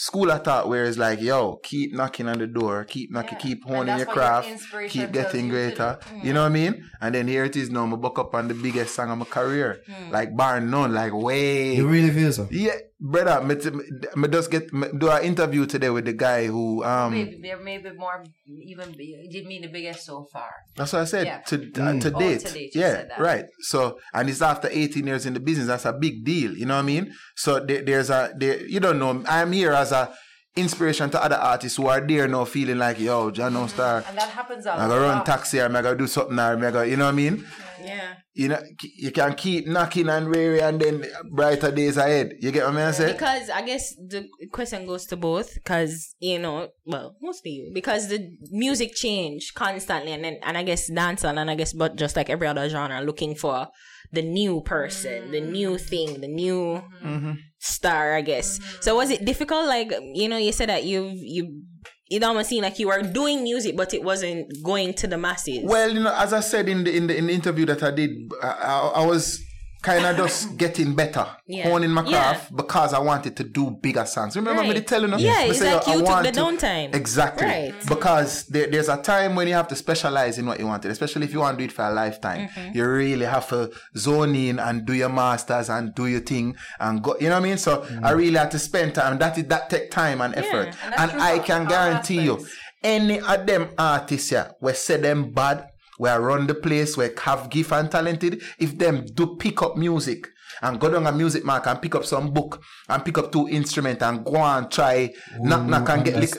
school of thought where it's like yo keep knocking on the door keep knocking Yeah. keep honing your what your craft keep getting you greater. Mm. you know what I mean and then here it is now me buck up on the biggest song of my career Mm. like bar none like way You really feel so? yeah brother me, t- me just get me do an interview today with the guy who um Maybe there may be more, even be- you did mean the biggest so far. That's what I said. Yeah. To uh, to Oh, date. to date, yeah, said that. right. So and it's after 18 years in the business. That's a big deal. You know what I mean? So there, there's a there, you don't know. I'm here as a inspiration to other artists who are there now feeling like yo, John no Star. And that happens a I gotta run taxi or I gotta do something or I gotta, you know what I mean? Yeah. You know, you can keep knocking and weary and then brighter days ahead. You get what I'm saying? Because I guess the question goes to both. Because you know, well, mostly you. Because the music change constantly, and then and I guess dancehall, and I guess but just like every other genre, looking for the new person, the mm. new thing, the new mm-hmm. star. I guess. Mm-hmm. So was it difficult? Like you know, you said that you've you. It almost seemed like you were doing music, but it wasn't going to the masses. Well, you know, as I said in the in the, in the interview that I did, I, I, I was kind of just getting better, Yeah. honing my Yeah. craft because I wanted to do bigger songs. Remember me telling you? Yeah, it's say, like I you took want the to- downtime. Exactly. Right. Because there, there's a time when you have to specialize in what you want, especially if you want to do it for a lifetime. Mm-hmm. You really have to zone in and do your masters and do your thing and go. You know what I mean? So I really had to spend time. That is that take time and effort. And and I can all guarantee you, any of them artists here, we say them bad, we run the place, where have gift and talented. If them do pick up music and go down a music mark and pick up some book and pick up two instrument and go and try knock knock and get lick.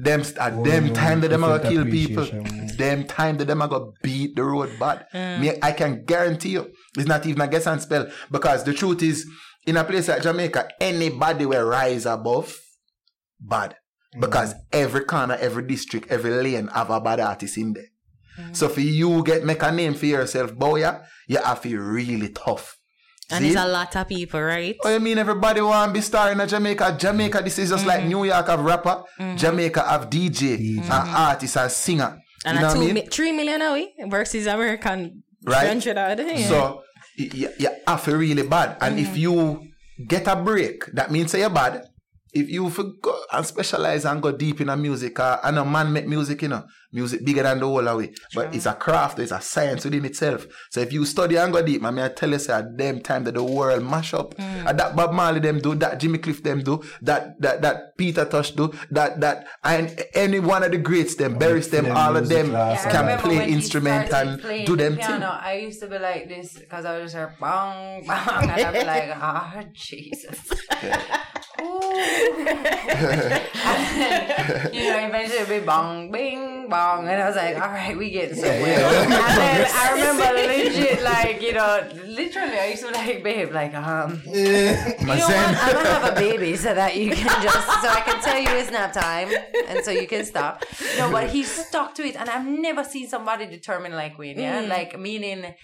Them at Oh, them no, time that them are gonna kill people. appreciation. Them time that them are gonna beat the road bad. Mm. Me, I can guarantee you, it's not even a guess and spell because the truth is, in a place like Jamaica, anybody will rise above bad because every corner, every district, every lane have a bad artist in there. So for you get make a name for yourself, boy, yeah, you have to really tough. And See? it's a lot of people, right? Oh, you mean everybody want to be star in a Jamaica? Jamaica, this is just like Mm-hmm. New York have rapper, Jamaica have DJ, and artist and singer. And you know a what two, I mean? three million are we versus American Right. 300 odd, yeah. So you, you, you have to really bad. And if you get a break, that means say you're bad. If you for go and specialize and go deep in a music, uh, I know man make music, you know, music bigger than the whole away. But it's a craft, it's a science within itself. So if you study and go deep, man, me I tell you, say at them time that the world mash up. And that Bob Marley them do, that Jimmy Cliff them do, that that that Peter Tosh do, that that and any one of the greats them, buries them, all of them class I can play instrument and playing do the them piano, thing. I used to be like this because I was just like bang bang, and I'd be like, oh Jesus. Ooh. And then, you know, eventually it'd be bong, bing, bong, and I was like, all right, we getting somewhere. and then I remember legit, like, you know, literally, I used to be like, babe, like, um, My you know Zen. what? I'm gonna have a baby so that you can just so I can tell you it's nap time and so you can stop. No, but he stuck to it, and I've never seen somebody determined like Wayne. Yeah, like meaning.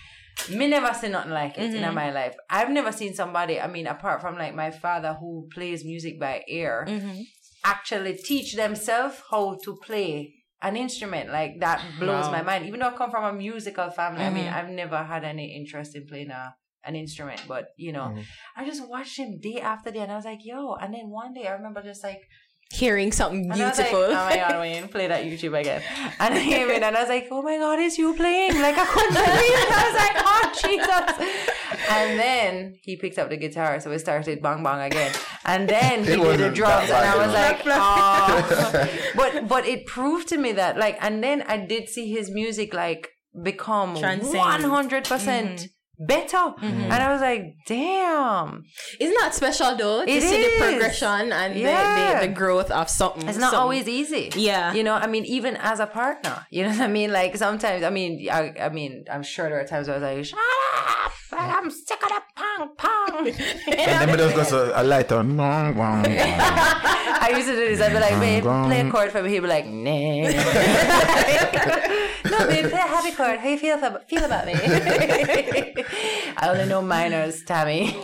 Me never seen nothing like it in mm-hmm. my life. I've never seen somebody, I mean, apart from like my father who plays music by ear, mm-hmm. actually teach themselves how to play an instrument. Like that blows Wow. my mind. Even though I come from a musical family, I mean, mm-hmm. I've never had any interest in playing a an instrument, but you know, I just watched him day after day, and I was like, "Yo!" And then one day, I remember just like, Hearing something and I was like, beautiful. "Oh my god, Wayne, play that YouTube again!" And I came in, and I was like, "Oh my god, is you playing!" Like I couldn't believe it. I was like, "Oh Jesus!" And then he picked up the guitar, so we started bang bang again, and then he did the wasn't drums, and I was like, "Oh!" But but it proved to me that like, and then I did see his music like become Transcend. one hundred percent mm-hmm. Better, mm-hmm. and I was like, "Damn." Isn't that special though to It see the progression and Yeah. the, the, the growth of something. It's not something. always easy. Yeah. You know, I mean, even as a partner, you know what I mean? Like sometimes, I mean, I, I mean, I'm sure there are times where I was like, shut up! I'm sick of that pong pong. And then we just go a light on. I used to do this. I'd be like, babe, play a chord for me. He'd be like, nah. no, babe, play a happy chord. How you feel, ab- feel about me? I only know minors, Tami.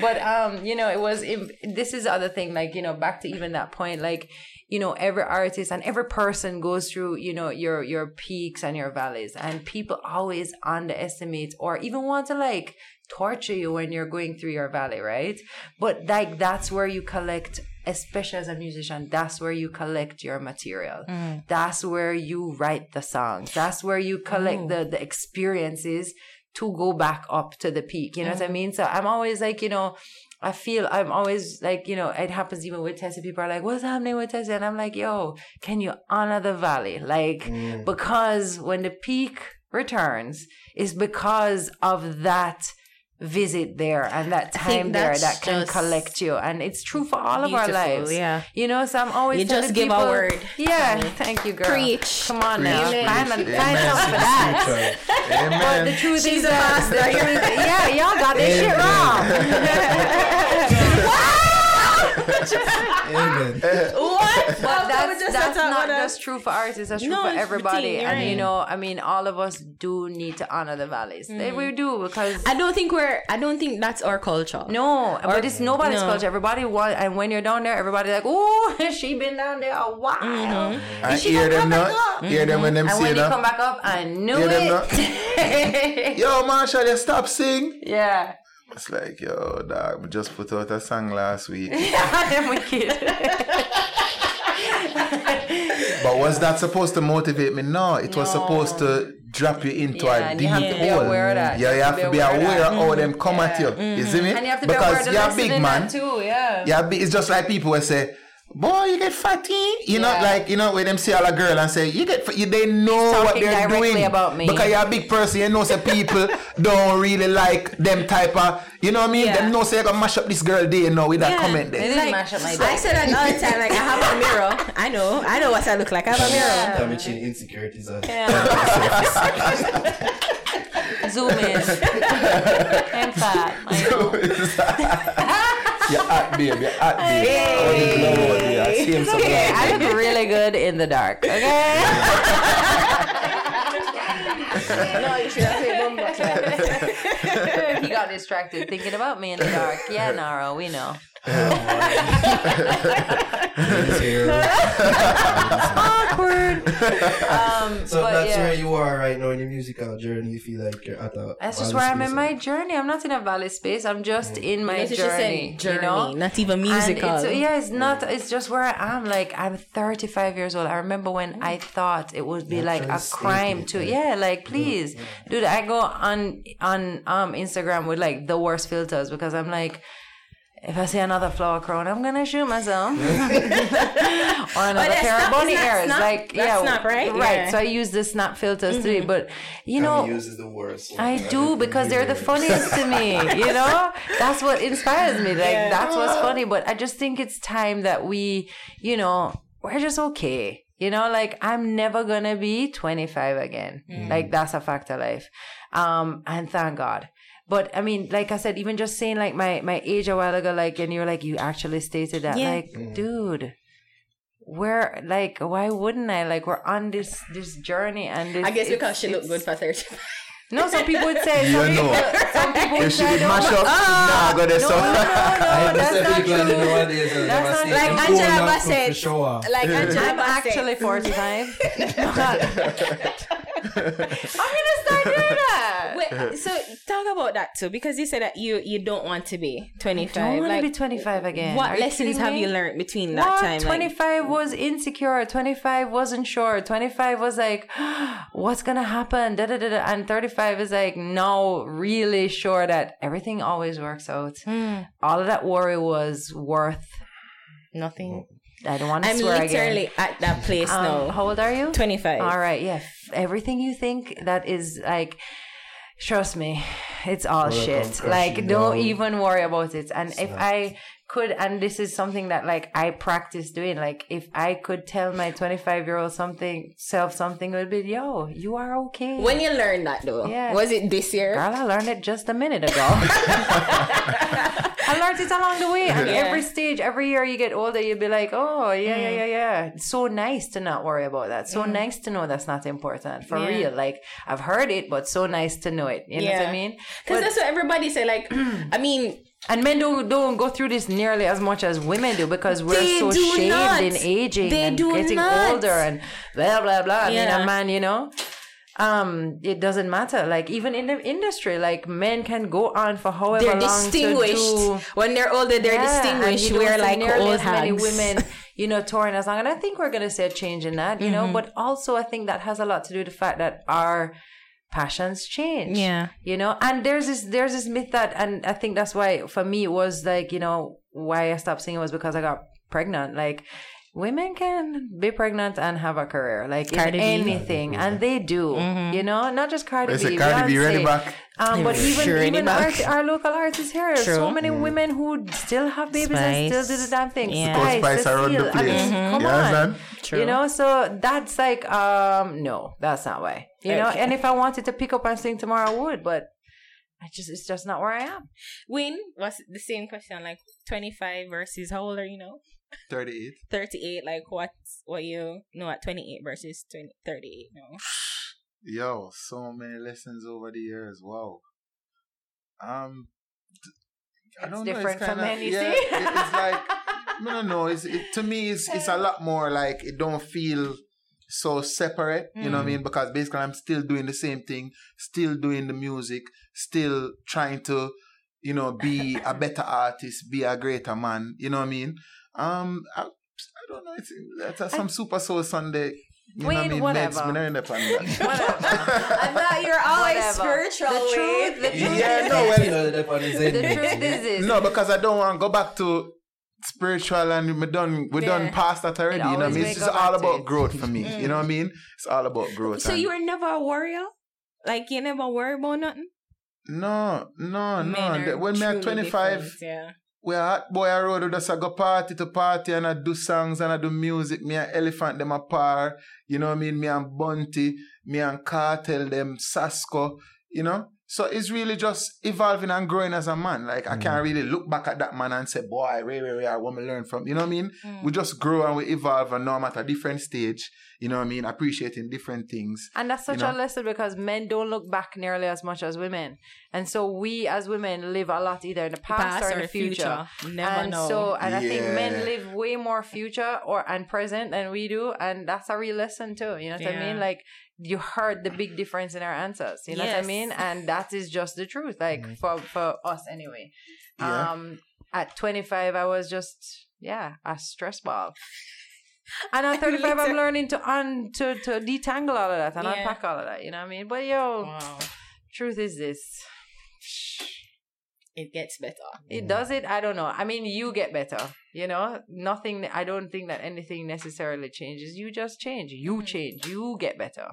but, um, you know, it was, it, this is the other thing, like, you know, back to even that point, like, you know, every artist and every person goes through, you know, your, your peaks and your valleys and people always underestimate or even want to like, torture you when you're going through your valley, right? But like that's where you collect, especially as a musician, that's where you collect your material. Mm. That's where you write the songs. That's where you collect the the experiences to go back up to the peak. You know what I mm. mean? So I'm always like, you know, I feel I'm always like, you know, it happens even with Tessa. People are like, what's happening with Tessa? And I'm like, yo, can you honor the valley? Like, mm. because when the peak returns, is because of that visit there and that time there that can just collect you. And it's true for all of our lives. yeah. You know, so I'm always You just give a word, Yeah, Tami. thank you, girl. Preach. Come on now. Preach, Find, preach. find Amen. for that. But the truth She's is a that, master. yeah, y'all got this shit wrong. Amen. what? But that's, that's not just true for artists. That's true No, for everybody. routine, you're And you know, I mean, all of us do need to honor the valleys. They- We do because I don't think we're. I don't think that's our culture. no, but it's nobody's no. culture. Everybody want, and when you're down there, everybody like, oh, she been down there a while. Mm-hmm. I she hear them come back not. up? Hear them when them And say when you come back up, I knew Hear them it. Yo, Marshall, you stop sing. yeah. It's like, yo, dog, we just put out a song last week. I'm wicked. But was that supposed to motivate me? No, it was supposed to drop you into Yeah, a deep you have to be hole. aware of that. Yeah, you have to be aware of how mm-hmm. them come at you. Yeah. You see mm-hmm. me? And you have to be aware because you're a big man. too, yeah. Yeah, big- it's just like people will say, "Boy, you get fatty." You know, like you know, when them see all a girl and say, "You get," you, they know what they're directly doing about me. because you're a big person. You know, say people don't really like them type of. You know what I mean? Yeah. Them know say you gonna mash up this girl day. You know, with that comment They there. didn't mash up my I day. say that all the time. Like I have a mirror. I know. I know what I look like. I have a mirror. Damaging insecurities. Are. Zoom in. I'm fat. I know. You're hot, babe. You're hot, babe. Oh, the glow, yeah. I see him some Okay, light. I look really good in the dark. Okay. no, you should have said bumbo he got distracted thinking about me in the dark. Yeah, Naro, we know. It's here. Awkward. Um, So but that's yeah. where you are right now in your musical journey. You feel like you're at a. That's just where I'm in my journey. I'm not in a valley space. I'm just in my That's what she said, journey. journey, you know? not even musical. it's, yeah, it's not. It's just where I am. Like I'm 35 years old. I remember when I thought it would be like a crime to right? yeah, like please, dude. I go on on um Instagram with like the worst filters because I'm like. If I see another flower crown, I'm gonna shoot myself. or another that's pair of snap- bunny ears. snap? Like That's yeah, snap, right? Right. Yeah. So I use the snap filters today, but you know, Cammy uses the worst. one. I do because they're the funniest to me. You know, that's what inspires me. Like that's what's funny. But I just think it's time that we, you know, we're just okay. You know, like I'm never gonna be 25 again. Like that's a fact of life. Um, and thank God. But I mean, like I said, even just saying like my my age a while ago, like, and you're like, you actually stated that, Yeah. like, mm-hmm. dude. We're like, why wouldn't I? Like, we're on this this journey, and this, I guess because she looked good for 30. no, some people would say. You Some know. people, some people would say. did no, mash ah! up, nah, go there, no, so. no, no, I that's understand not true. nowadays. That's not- like them Angela going out for- Bassett. show. Like Angela I'm Bassett. actually 45. I'm gonna start doing that. Wait, so talk about that too, because you said that you you don't want to be 25. I don't want to be 25 again. What Are lessons kidding have me? you learned between that What? time? Like, 25 was insecure. 25 wasn't sure. 25 was like, what's gonna happen? Da, da, da, da. And 35 is like, no, really sure that everything always works out. Hmm. All of that worry was worth. nothing. I don't want to swear again. I'm swear literally again. at that place Um, now. How old are you? 25. All right, yeah. Everything you think that is like, trust me, it's all Gonna shit. Like, don't down. even worry about it. And if I could, and this is something that like I practice doing, like if I could tell my 25 year old something, self something, it would be, yo, you are okay. When you learned that though, Yeah. was it this year? Girl, I learned it just a minute ago. I learned it along the way. And Yeah. every stage, every year you get older, you'll be like, oh, yeah, yeah, mm. yeah, yeah. It's so nice to not worry about that. So mm. nice to know that's not important. For Yeah. real. Like, I've heard it, but so nice to know it. You know what I mean? Because that's what everybody say. Like, I mean, and men don't, don't go through this nearly as much as women do because we're They so shamed not. in aging They and do getting not. older and blah, blah, blah. I mean, Yeah. a man, you know, um, it doesn't matter. Like, even in the industry, like, men can go on for however they're long distinguished. to do when they're older, they're yeah, distinguished. and you don't We're like nearly old as many women, you know, touring as long. And I think we're going to see a change in that, you Mm-hmm. know. But also, I think that has a lot to do with the fact that our passions change. Yeah. you know. And there's this there's this myth that, and I think that's why for me it was like you know why I stopped singing was because I got pregnant. Like women can be pregnant and have a career, like Cardi B. anything, and they do. You know, not just Cardi They say B. Cardi B ready back. Um, but even Sure, even back. our, our local artists here, so True. many women who still have babies and still do the damn thing. Yeah. Coach Spice around the Cecile, I place. mean, come You on, understand? True. you know. So that's like, um, no, that's not why. You know, and if I wanted to pick up and sing tomorrow, I would, but I just it's just not where I am. Win was the same question, like 25 versus how old are you now? 38. 38. Like what? What you know at 28 versus 20, 38? No. Yo, so many lessons over the years. Wow. Um, th- I It's don't different know. from kinda, yeah, see? it- it's like no, no, no. It's it, to me, it's it's a lot more like it don't feel so separate. You know what I mean? Because basically, I'm still doing the same thing, still doing the music, still trying to, you know, be a better artist, be a greater man. You know what I mean? Um, I, I don't know. It's, it's some Super Soul Sunday. You know what I Wayne, mean? whatever. Meds, me not end up on. I thought you're always Whatever. spiritual. The truth, the truth Yeah, is no, this. well, You know, the on his the end. truth is this. No, because I don't want to go back to spiritual and we done we done Yeah. past that already. It You know what I mean? It's just all about it. growth for me. You know what I mean? It's all about growth. So you were never a warrior? Like you never worry about nothing? no, no, Men no. are The- When me at twenty five, Yeah. We a hot boy I road with us. I go party to party and I do songs and I do music. Me and Elephant them a par. You know what I mean? Me and Bounty, me and Cartel them, Sasco. You know. So it's really just evolving and growing as a man. Like I can't mm. really look back at that man and say, "Boy, Ray, Ray, Ray, I want to learn from." You know what I mean? Mm. We just grow and we evolve, and now I'm at a different stage. You know what I mean? Appreciating different things. And that's such you a lesson because men don't look back nearly as much as women. And so we as women live a lot either in the past, or in the future. You Never and know. so and I think men live way more future or and present than we do. And that's a real lesson too. You know what I mean? Like you heard the big difference in our answers. You know what I mean? And that is just the truth. Like for for us anyway. Yeah. Um at twenty five I was just yeah, a stress ball. And at 35, I'm learning to un to, to detangle all of that and Yeah. unpack all of that. You know what I mean? But yo, wow. truth is this. It gets better. It does it. I don't know. I mean, you get better. You know, nothing. I don't think that anything necessarily changes. You just change. You change. You get better.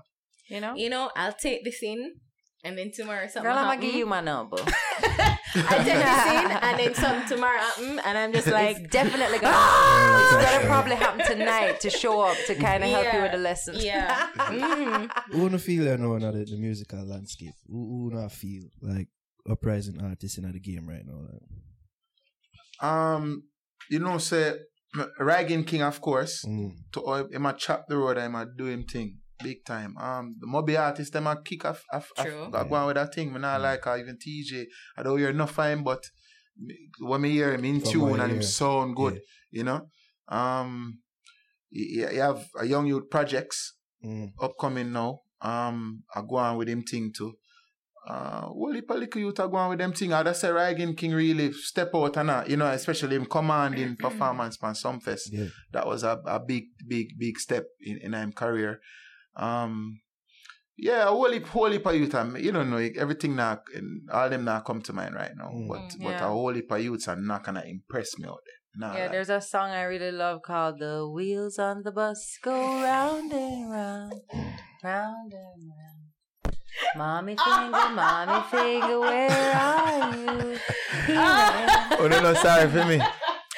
You know. You know, I'll take this in and then tomorrow something Girl, I'm gonna give you my number. I take this in and then something tomorrow happen and I'm just like it's definitely gonna. it's gonna probably happen tonight to show up to kind of help you with the lesson. Yeah. Mm. Who wanna feel you know now the, the musical landscape? Who, who not feel like uprising artist in the game right now? Like, Um, you know, say Rygin King, of course. mm, To uh, him a chop the road, him a do him thing big time. Um, the Moby artist, them a kick off, off, off True. go go on with that thing. Me not like uh, even TJ. I don't hear enough of him, but when me hear him in From tune and I him hear. sound good, Yeah. you know. Um, you, you have a young youth projects mm, upcoming now. Um, I go on with him thing too. Uh, whole heap of little youth are going with them thing. I just say Rygin King really step out and that, you know, especially him commanding performance on Sumfest. yeah. That was a, a big, big, big step in, in him career. Um, yeah, a whole heap, whole heap of youth. You don't know, everything now, and all them now come to mind right now. Mm. But, Mm, but yeah. a whole heap of youths are not gonna impress me out there. Nah, Yeah, like- there's a song I really love called "The Wheels on the Bus Go Round and Round, Round and Round." Mommy finger, mommy finger, where are you? Here. Oh, no, no, sorry for me.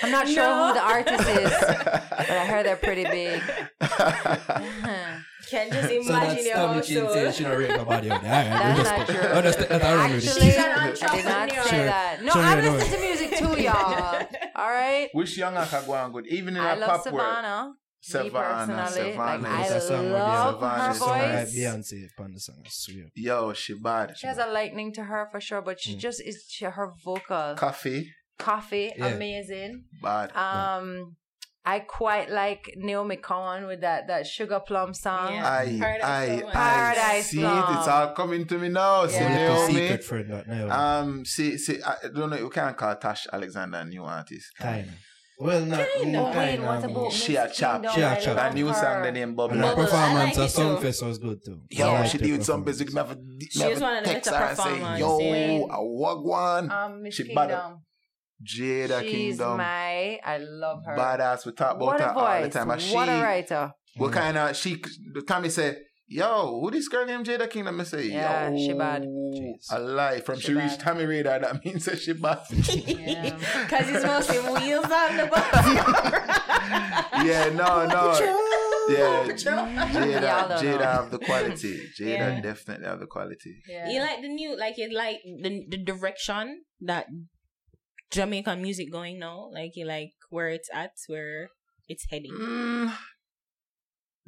I'm not sure who the artist is, but I heard they're pretty big. Can just So imagine that's your Tami Chin saying household. she don't rate nobody out there. That's not true. Oh, that's, that's I don't know this. Actually, She's I did not entrepreneur. say Sure. that. No, Sure, I you know listen to music too, y'all. All right. Which young can go on good? Even in I a pop world. Sevana. Me Sevana, personally, Sevana. like It's I a song love her It's a song voice. Beyonce upon the song, I swear. Yo, she bad. She has a lightning to her for sure, but she Mm. just is she, her vocal Coffee, coffee Yeah. amazing. bad. Um, I quite like Naomi Cowan with that that sugar plum song. Yeah. I, Paradise I, Plum. I Paradise see Plum. it. It's all coming to me now. See, Yeah. Yeah. Naomi. secret friend, not now. Um, see, see, I don't know. You can't call Tash Alexander a new artist. kind of. Well, not Kinda. kinda, what about She a Miss chap. She a chap. love That new her. song, the name And Bubble. her performance like at it too. Sumfest was good too. Yo, I she her did with some performance. basic. Me have a, She have a one of the text her and say, performers, yo, yeah. a wagwan. Um, Miss She bad- Kingdom. Jada She's Kingdom. my. I love her. Badass. We talk about what her a all the voice! time. And she, what a writer! What kind of she? Tami said, "Yo, who this girl named Jada Kingdom?" I say, Yeah, "Yo, she bad. Jeez. A lie from She she, reached bad. Tami Radar. That means that she bad. Yeah. Because it's mostly wheels on the bus. yeah, no, no. Yeah, Jada, Jada know. have the quality. Jada Yeah. definitely have the quality. Yeah. You like the new, like you like the the direction that Jamaican music going now. Like you like where it's at, where it's heading. Mm,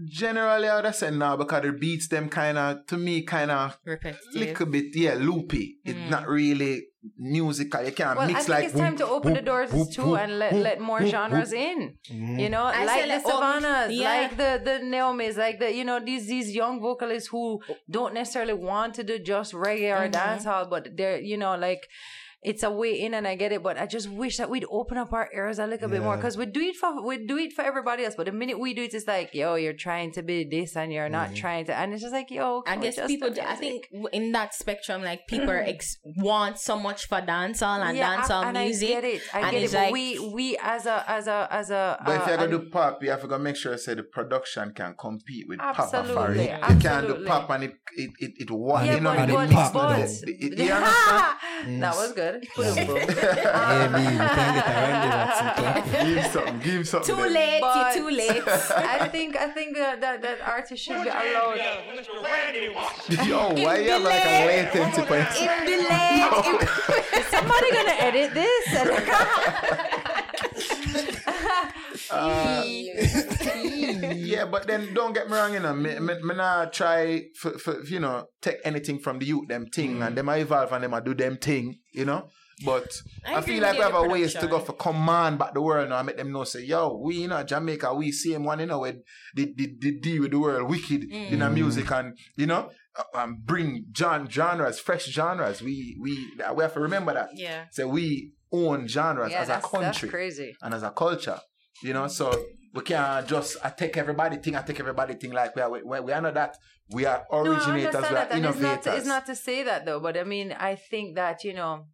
generally, I would have said no because the beats them kind of to me kind of Repetitive. little bit yeah loopy. It's not really musical. You can't Well, I mix think like. it's time to open the doors boom, too and let, let more genres in. Mm-hmm. You know, I like the let Sevanas, yeah. like the the Naomi's, like the you know these these young vocalists who don't necessarily want to do just reggae or Mhm. dancehall, but they're you know like. It's a way in, and I get it, but I just wish that we'd open up our ears a little bit more because we do it for we do it for everybody else. But the minute we do it, it's like, yo, you're trying to be this, and you're not trying to, and it's just like, yo, I come guess people. do- I think in that spectrum, like people ex- want so much for dancehall and Yeah, dancehall and music. I get it. I and get it. like- we we as a as a as a But if uh, you're gonna an- do pop, you have to go make sure say the production can compete with pop Absolutely, Safari. You can't do pop and it it it, it what Yeah, you know but, and the it but, pop but, though. You- you understand? that was good. Boom, boom. Yeah, me, we can get around the give him something, give him something. too then. late. But- you're too late. I think I think that that, that artists should be allowed. Yo, why you have like a latency point? In the late. Is somebody gonna edit this? yeah, but then don't get me wrong, you know, me, me, me not try for, for you know take anything from the youth them thing and them I evolve and them I do them thing, you know. But I I, feel like we have a ways to go for command back the world now. I make them know say, yo, we you know Jamaica, we same one, you know, with the the, the deal with the world wicked Mm. in our music and you know uh, um, bring John genres, fresh genres. We we we have to remember that. Yeah. So we own genres yeah, as a country crazy. and as a culture, you know. So we can't just attack everybody thing, attack everybody thing like we are. We, we are not that. We are originators. understand we are and it's not, innovators. it's not to say that though, but I mean, I think that you know,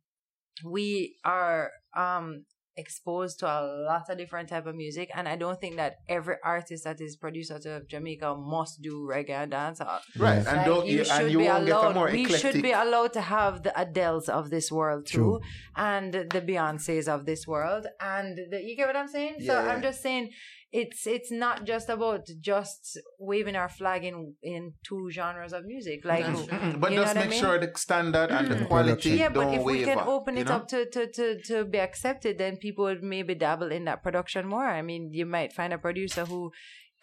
we are um exposed to a lot of different type of music, and I don't think that every artist that is produced out of Jamaica must do reggae and dancehall. Uh, right, and don't you and you be won't get a allowed. more we eclectic. should be allowed to have the Adeles of this world too, True. and the Beyonces of this world, and the, you get what I'm saying. so Yeah, I'm just saying, it's it's not just about just waving our flag in in two genres of music, like. Mm-mm. But just what I make mean? sure the standard and the Mm. quality Yeah, but don't if we can open it know? up to, to, to, to be accepted, then people would maybe dabble in that production more. I mean, you might find a producer who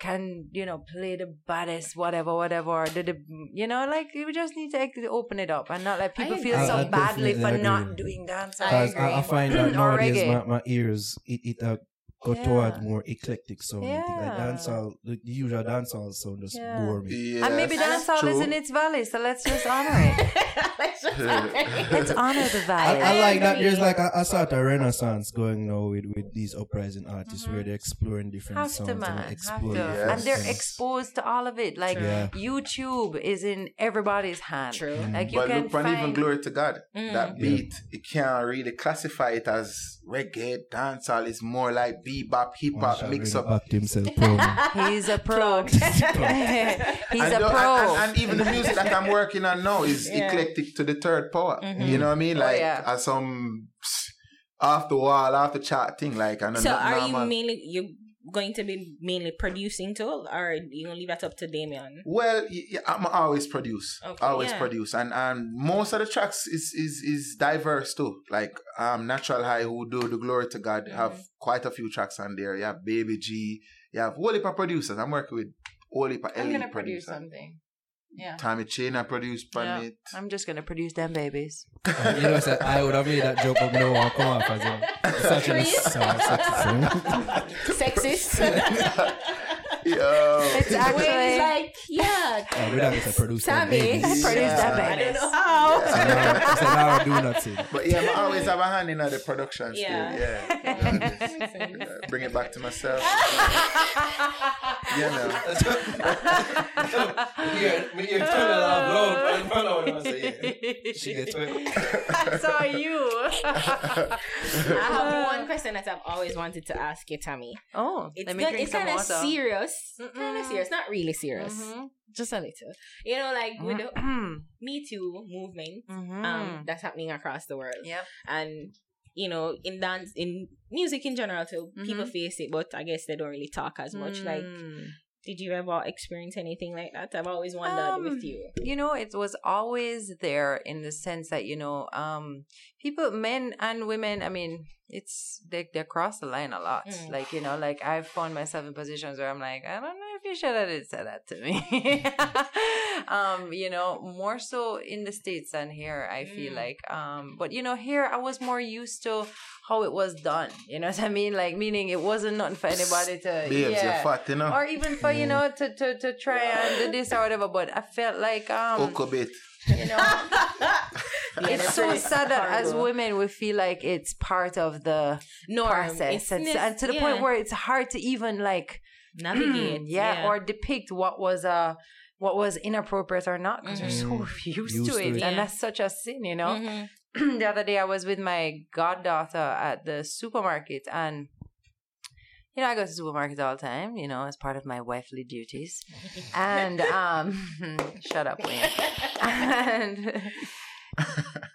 can, you know, play the baddest, whatever, whatever, or the, the you know, like you just need to open it up and not let people feel agree. so I- I badly definitely for not doing dance. I Because I, I agree. find that Or nowadays reggae. my, my ears it, it uh, go Yeah. toward more eclectic sound. Like dancehall, the, the usual dancehall sound just Yeah. bore me. Yes, and maybe dancehall is in its valley, so let's just honor it. let's honor the I, valley. I like that. There's like a, a sort of renaissance going now with, with these uprising artists where they're exploring different have sounds to and man have to exploring Yes. and they're exposed to all of it like Yeah. youtube is in everybody's hand True. like you But can look, and even glory to God, Mm. that beat, you can't really classify it as reggae, dancehall. It's more like bebop, hip hop, mix really up. backed himself proud. he's a pro he's and, a the- pro and, and, and even the music that I'm working on now is Yeah. eclectic to the third power. Mm-hmm. You know what I mean? Oh, Like yeah. as some off the wall, off the chart thing. Like and So not are you mainly you going to be mainly producing too, or you gonna leave that up to Damien? Well, I'm always produce. Okay, always yeah. produce, and and most of the tracks is is is diverse too. Like um, Natural High, who do the Glory to God, Mm-hmm. have quite a few tracks on there. You have Baby G, you have whole heap producers. I'm working with whole heap i'm gonna produce something yeah Tami Chin, I produced from Yeah. it. i'm just gonna produce them babies And you know, so I would have made that joke, but no one come off as a such a sound sexy sound. Sexist. Yo, it's actually like, yeah, Yeah, we don't get to produce them Sammy. babies. produce Yeah. them I don't know how. So now, so now I do not see. but yeah, I always have a hand in the production still. Yeah. Yeah, You know, just, bring it back to myself. you know. When you turn it off loud in front of her, I say, yeah, she gets wet. so are you I have one question that I've always wanted to ask you, Tami. oh It's let me good, drink it's some kind of serious. Kind of serious, not really serious, Mhm. Just a little. You know, like with the Mhm. Me Too movement Mhm. um, that's happening across the world, yep and you know, in dance, in music in general too, people Mhm. face it, but I guess they don't really talk as much. Like Mm. Did you ever experience anything like that? I've always wondered Um, with you. you know it was always there in the sense that you know um people men and women i mean it's they, they cross the line a lot Mm. like you know like i've found myself in positions where i'm like i don't know if you should have said that to me um you know more so in the states than here i feel Mm. like um but you know here i was more used to how it was done you know what i mean like meaning it wasn't nothing for anybody to Babes, you're yeah fat, you know. or even for you know to, to to try and do this or whatever but i felt like um Okobit. you know it's so sad that as women we feel like it's part of the Norm. process It's and, nes- and to the yeah. point where it's hard to even like navigate. yeah, or depict what was uh what was inappropriate or not because Mhm. you're so used, Used to to it, it. and that's such a sin you know Mhm. the other day I was with my goddaughter at the supermarket and you know, I go to supermarkets all the time, you know, as part of my wifely duties. And um shut up, Wayne. And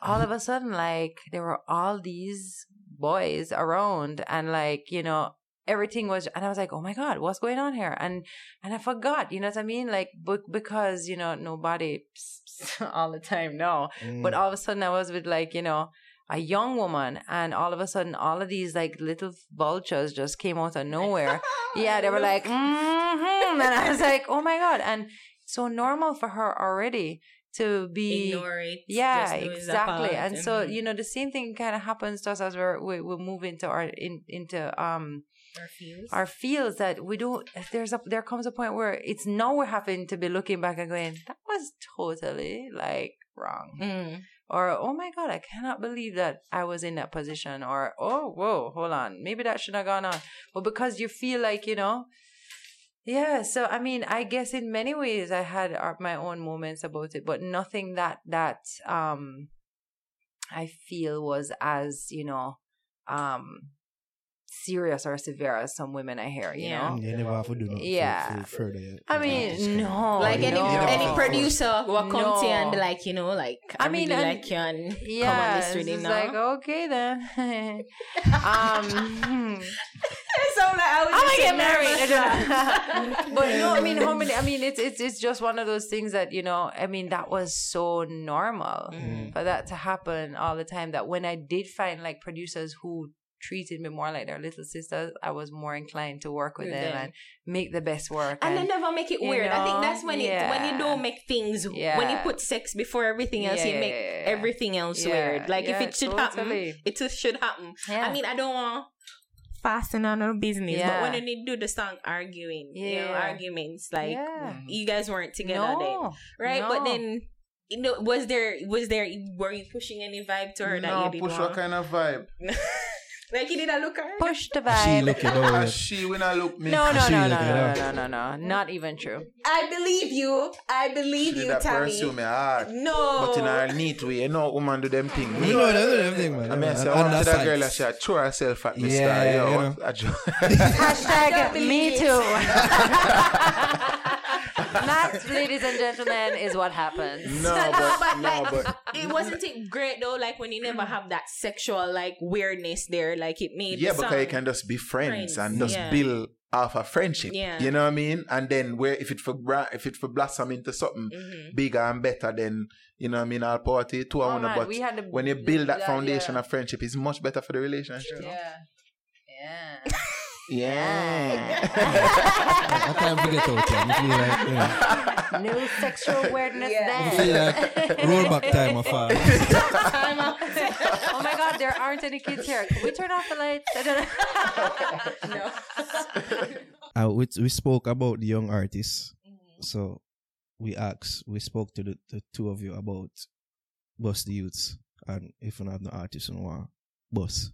all of a sudden, like there were all these boys around and like, you know, everything was and I was like, Oh my God, what's going on here? And and I forgot, you know what I mean? Like because, you know, nobody all the time, no. Mm. But all of a sudden, I was with like you know a young woman, and all of a sudden, all of these like little vultures just came out of nowhere. yeah, they were like, mm-hmm. and I was like, oh my god, and so normal for her already to be. Ignore it. Yeah, just know it's a exactly. And so mhm. you know the same thing kind of happens to us as we're we, we move into our in, into um Our feels. that we don't there's a there comes a point where it's now we're having to be looking back and going that was totally like wrong Mm. or oh my god i cannot believe that i was in that position or oh whoa hold on maybe that should have gone on but because you feel like you know yeah so i mean i guess in many ways i had my own moments about it but nothing that that um i feel was as you know um serious or severe as some women i hear you Yeah. know You never have to do nothing Yeah. for, for further. yet. i mean no like any no. any producer will come to you and be like, you know, like I, I mean, really like you and come on yeah, this it's reading just now. like okay then. um, so like I was I'm gonna get sitting there married. like, but no, I mean, how many? I mean, it's it's it's just one of those things that you know. I mean, that was so normal Mm. for that to happen all the time. That when I did find like producers who treated me more like their little sisters, I was more inclined to work with With them them. and make the best work. and they never make it you weird. I think that's when it when you don't make things when you put sex before everything else, you make yeah, yeah, yeah. everything else Yeah, weird. Like if it should totally. happen, it just should happen. Yeah. I mean, I don't want fasten on no business, Yeah. but when you need do the song arguing, you know, arguments like Yeah. you guys weren't together then, no, right? But then. You know, was there was there were you pushing any vibe to her that no, you did push want? what kind of vibe? like you did a look at her? push the vibe. She vibe. looking over. she when I look me. No, no, no, no, no, no, no, no, no, not even true. I believe you. I believe She you, that Tami. pursue me hard. No. But in her neat way, you know, woman do them thing. You Me, know, that's everything, man. I mean, I say, On I that want to that girl that she had throw herself at me Yeah, star. Yo, you know. I ju- Hashtag me too. that, ladies and gentlemen, is what happens. no, but, but no, like, but it wasn't it great though. Like when you never have that sexual like weirdness there. Like it made yeah, the because song. you can just be friends, Friends, and just yeah. build off a friendship. Yeah. You know what I mean? And then where if it for bra- if it for blossom into something Mhm. bigger and better, then you know what I mean. I'll pour it to Oh, I wanna, man, but we had to when you build that that, foundation yeah. of friendship, it's much better for the relationship. Yeah. Yeah. Yeah. I can't forget out here. You feel like, you know, No sexual awareness you then. feel like rollback time of far. oh my god, there aren't any kids here. Can we turn off the lights? no. Uh, we, we spoke about the young artists. Mm-hmm. So we asked, we spoke to the, the two of you about bus the youths. And if you have no artists in one bus.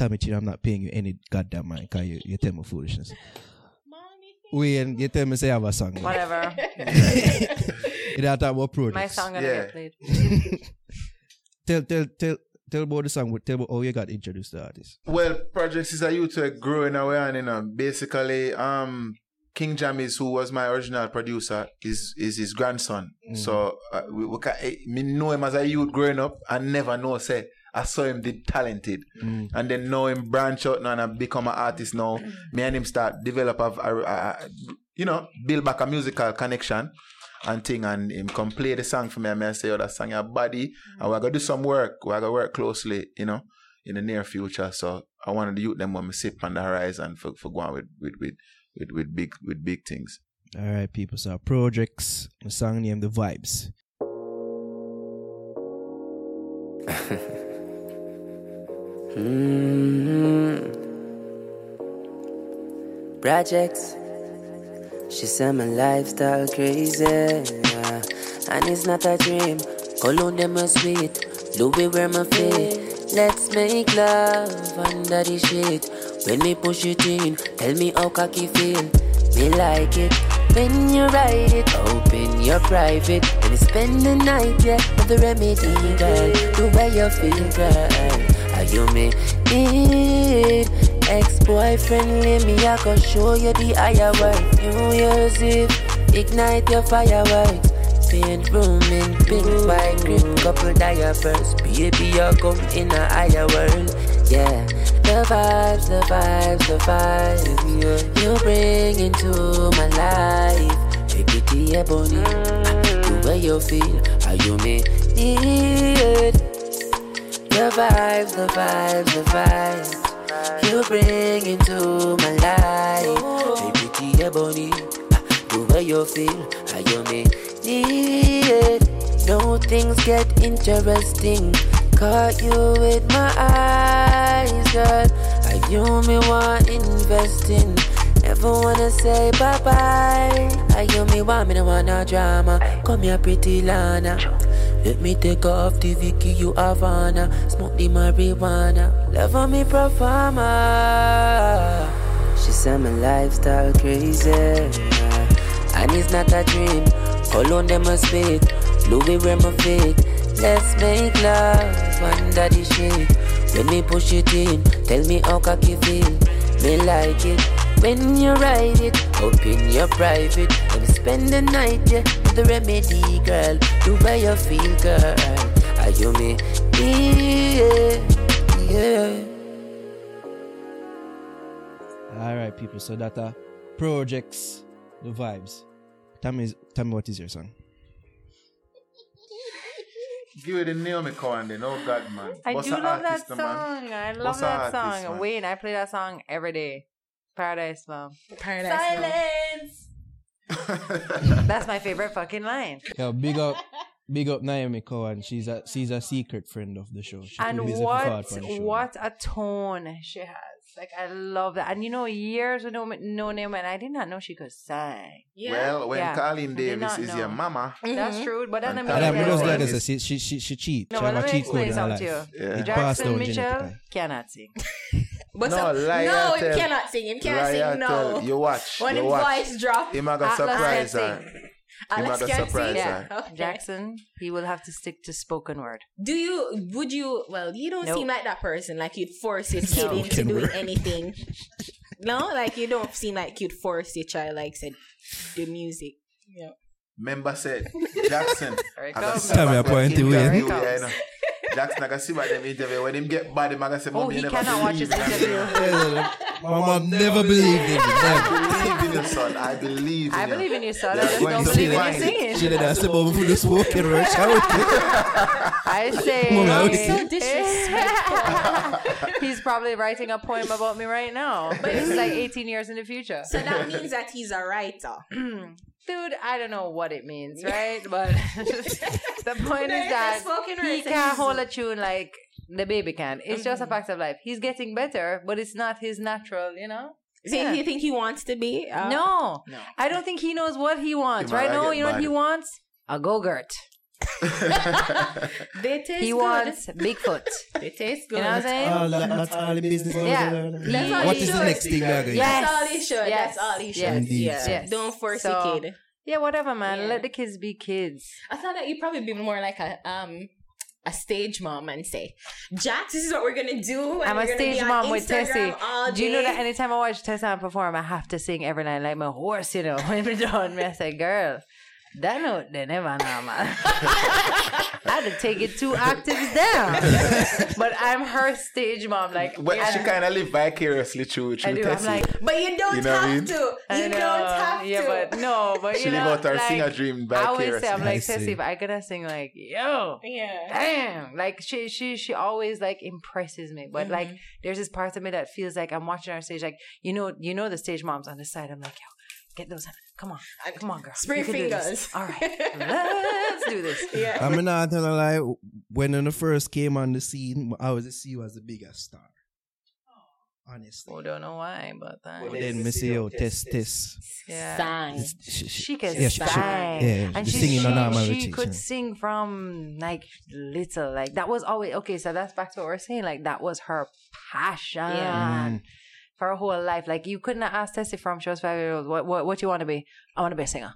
Tami Chin, I'm not paying you any goddamn mind because you, you tell me foolishness. We and you tell me say I have a song. Whatever. you don't talk about Projexx. My song gonna Yeah. get played. tell tell tell tell about the song. Tell about how you got introduced to the artist. Well, Projexx is a youth uh, growing away and you know, basically um King Jammys, who was my original producer, is is his grandson. So uh, we, we can, eh, me know him as a youth growing up and never know say I saw him did talented, mm. and then know him branch out now and become an artist now. Mm. Me and him start develop a, a, a you know, build back a musical connection and thing and him come play the song for me and me I say, oh, that song your body. And we're gonna do some work. We're gonna work closely, you know, in the near future. So I wanted to use them when we sit on the horizon for, for going with, with, with, with, with big with big things. All right, people. So Projexx, the song name, the vibes. Mm-hmm. Projexx. She said my lifestyle crazy, yeah. and it's not a dream. Cologne them a sweet, Louis wear my feet. Let's make love under the sheet. When me push it in, tell me how cocky feel. Me like it when you ride it. Open your private and spend the night, yeah. With the remedy, girl. The way you feel, girl. You me. Need Ex-boyfriend, leave me, I can show you the higher world. New Year's Eve, ignite your fireworks. Paint room in pink by grip, couple diapers. Baby, you come in a higher world, yeah. The vibes, the vibes, the vibes. You bring into my life. The ebony The way you feel, how you make it the vibes, the vibes, the vibes you bring into my life. Baby, the ebony, ah, the way you feel, how you make it. No things get interesting. Caught you with my eyes, girl. How you me want investing. Never wanna say bye bye. How you me want me no want no drama. Come here, pretty Lana. Let me take off the Vicky, you Havana. Smoke the marijuana. Love on me performer. She said my lifestyle crazy. And it's not a dream. Cologne them a spit. Louis wear my feet. Let's make love under the shade. When me push it in, tell me how cocky feel. Me like it when you ride it. Open your private and spend the night, yeah. With The remedy, girl. Do way you feel, girl. Are you me? Yeah, yeah. All right, people. So that are Projexx, the vibes. Tell me, tell me what is your song? Give it the Naomi Cowan then, oh God man. I What's do the love that artist, man? song. I love What's that song. man? Wayne, I play that song every day. Paradise Plum. Paradise Now. Silence. That's my favorite fucking line. Yo, big up, big up Naomi Cowan. She's a she's a secret friend of the show. She and what forward the show. what a tone she has. Like I love that. And you know, years with no no name, and I did not know she could sing. Yeah. Well, when Yeah. Carlene I Davis is know. your mama, That's mm-hmm. true. But then I And mean, And I'm Yeah, just yeah. like Yeah. She she she cheat. no, she but have let a me cheat code explain in her something life. to you. Yeah. Passed Jackson Mitchell cannot sing. But No, some, lie, no, I him tell- cannot sing. Him can't Raya sing. No. tell- you watch, When you his watch. voice drop, him a go uh, Atlas surprise can her. sing. Him a Alex go can surprise sing. her. Okay. Jackson, he will have to stick to spoken word. Do you? Would you? Well, you don't Nope. seem like that person. Like you'd force your kid into doing word. anything. no, like you don't seem like you'd force your child, like said, the music. Yeah. Member said, Jackson. Here it I got comes. Tell me a point when to interview, win. Yeah, you know. Jackson, I can see by them interview. When him get bad, him I can say, Oh, he never cannot watch believe his in me." interview. My mom never believed in me. Never. I believe in your son. I believe in I you. believe in you, son. I just don't believe see in mine. you singing. She did ask about for the smoking rush. I say Mom, I was- So disrespectful. he's probably writing a poem about me right now. But it's like 18 years in the future. so that means that he's a writer. Dude, I don't know what it means, right? But the point is that spoken he so can't hold a tune like the baby can. It's just a fact of life. He's getting better, but it's not his natural, you know? So Yeah. you think he wants to be? Uh, no. No. I don't think he knows what he wants. He Right like now, you know what he wants? A go-gurt. They taste He good. wants Bigfoot. They taste good. You know what I'm saying? all that, that's all the business. Yeah. That's all What he is the next thing we are going Yes. That's all he should. Yes. That's all he should. Yes. Indeed. Yeah. Yes. Don't force So- the kid. Yeah, whatever, man. Yeah. Let the kids be kids. I thought that you'd probably be more like a um a stage mom and say, Jax, this is what we're gonna do. and I'm a we're gonna be stage on mom with Instagram Tessie. Do you know that anytime I watch Tessa perform, I have to sing every night like my horse, you know, when we're done. Me, I say, girl, that note, they never know, man. I had to take it two octaves down. but I'm her stage mom. Like, Well, she kind of live vicariously through I through do. I'm like, But you don't You know what I have mean? to. You I know. don't have yeah, to. but no, but She you live know, out her like, singer dream vicariously. I always say, I'm vicariously. like, I see. Tessie, if I gotta sing like, yo, yeah. damn, like she, she, she always like impresses me. But Mm-hmm. like, there's this part of me that feels like I'm watching her on stage, like, you know, you know, the stage moms on the side. I'm like, yo, get those, come on, come on, girl, Spray You can do this. fingers. All right, let's do this. Yeah. I mean, not gonna lie. When I first came on the scene, I was see you as the biggest star. Honestly. Oh, don't know why, but uh, But then Missy, see you test test. yeah. Sang. She, She can yeah, she- she- sing, yeah, and she she, singing she, on she rotation. could sing from like little, like that was always okay. So that's back to what we're saying. Like that was her passion Yeah. for her whole life. Like you couldn't have asked Tessie from she was five years old. What what what you want to be? I want to be a singer.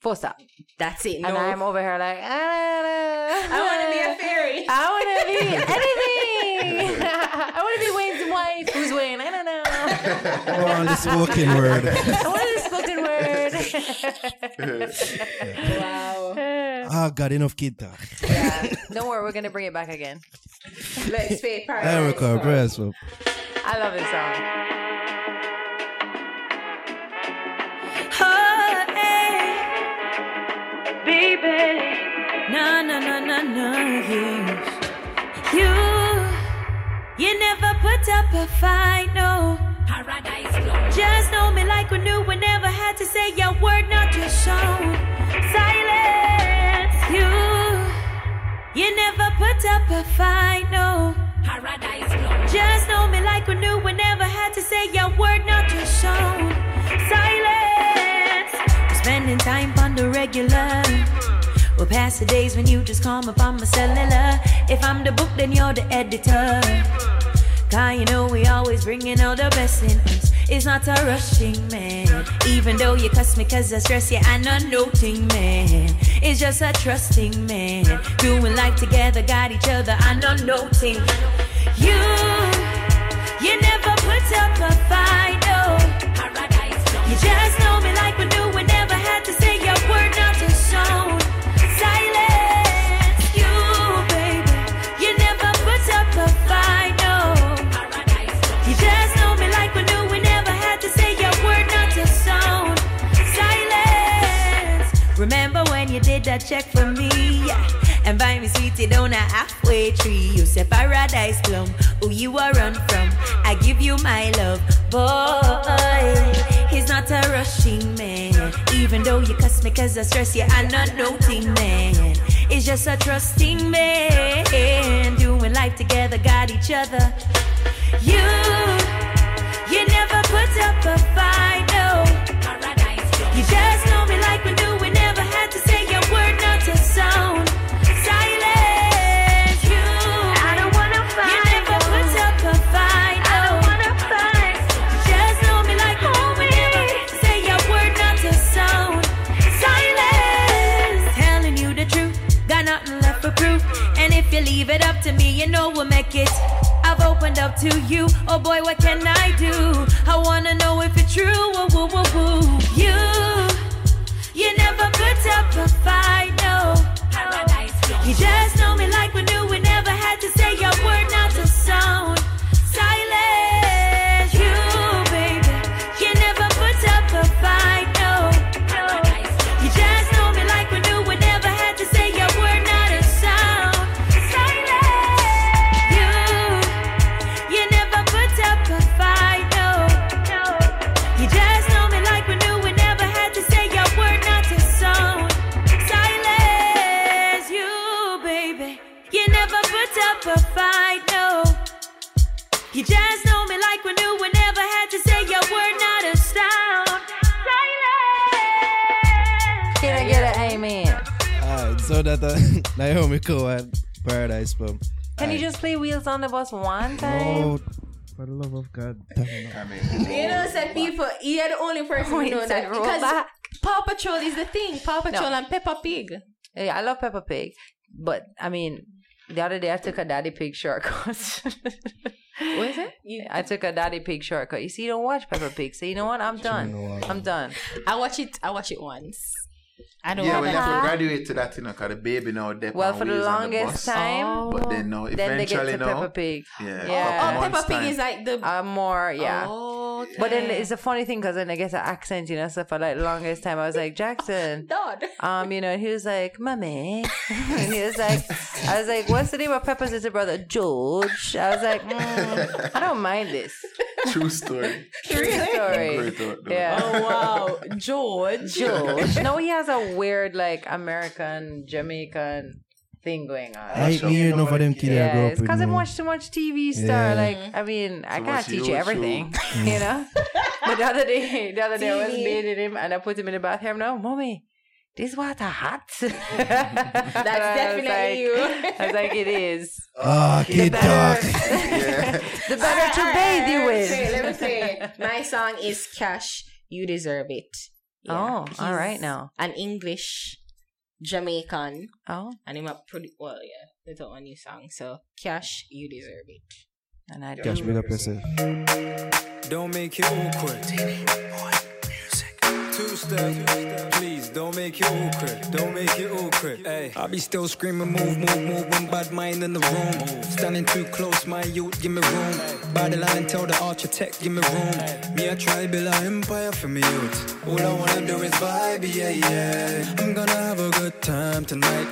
Full stop. That's it. No. And I'm over here like ah, I, I want to be a ah, ah. fairy. I want to be anything. I want to be Wayne's wife. Who's Wayne? I don't know. Oh, the spoken word. I want a spoken word. wow. Ah, got enough kid talk. yeah. Don't worry, we're gonna bring it back again. Let's pay I paradise. record press up. I love this song. Oh, hey. Baby. No, no, no, no, no, you. You, you never put up a fight, no. Paradise Just know me like we knew we never had to say your word, not your song. Silence, you. You never put up a fight, no. Paradise Just know me like we knew we never had to say your word, not your song. Silence. We're spending time on the regular. We'll pass the days when you just call me on my cellular. If I'm the book, then you're the editor. Cause you know we always bringing out the best in us. It's not a rushing man. Even though you cuss me cause I stress you, I'm not noting man. It's just a trusting man. Doing life together, got each other, I'm not noting. You, you never put up a fight, no. You just know check for me? Yeah. And buy me sweetie down a halfway tree. You say paradise plum, who you are run from. I give you my love, boy. He's not a rushing man. Even though you cuss me cause I stress you, I'm not noting man. It's just a trusting man. Doing life together, got each other. You, you never put up a fight, no. You just know me leave it up to me, you know we'll make it. I've opened up to you. Oh boy, what can I do? I wanna know if it's true. Woo, woo, woo, woo. You, you never put up a fight, no. You just know me like we knew Alright, so that uh, Naomi Cowan, Paradise Plum. Can you just play Wheels on the Bus one time? Oh, for the love of God. damn it. I mean, You know, said people, you're the only person who know said that roll because back. Paw Patrol is the thing. Paw Patrol No. and Peppa Pig. Yeah, I love Peppa Pig, but I mean, the other day I took a Daddy Pig shortcut. What is it? You, I took a Daddy Pig shortcut. You see, you don't watch Peppa Pig, so you know what? I'm done. I'm done. I watch it. I watch it once. I don't know. Yeah, have well, you have to graduate to that, you know, because the baby now depends Well, for the longest time, But then no, then they get eventually to no. Peppa Pig. Yeah. Yeah. Oh, Peppa Pig time. is like the. Uh, more, yeah. Oh, But then it's a funny thing because then I get the accent, you know. So for like the longest time, I was like Jackson, Dad. um, you know, and he was like, "Mummy," and he was like, "I was like, what's the name of Peppa's little brother, George?" I was like, mm, "I don't mind this." True story. Really? Sorry, Great thought, though. yeah. Oh wow, George. George. No, he has a weird like American Jamaican thing going on. I ain't hear enough of them kids I grew Yeah, up it's with. because I man. watch too much TV star. Yeah. Like, I mean, I Too can't teach you everything, you mm. know. but the other day, the other day, I was bathing him and I put him in the bathroom. No, mommy, this water hot. That's definitely you. I was like, it is. Ah, The kid talk. better, the better to bathe you Let with. let me say. My song is Cashh. You deserve it. Oh, all he's right now. An English Jamaican, Oh, and I'm a pretty well, yeah. That's a new song. So Cashh, you deserve it. and I do. Cashh, big up yourself. Don't make it awkward. Two step, please don't make it awkward. Don't make it awkward. Hey, I be still screaming, move, move, move. One bad mind in the room. Standing too close, my youth, give me room. By the line, tell the architect, give me room. Me, a an empire for me youth. All I wanna do is vibe, yeah, yeah. I'm gonna have a good time tonight.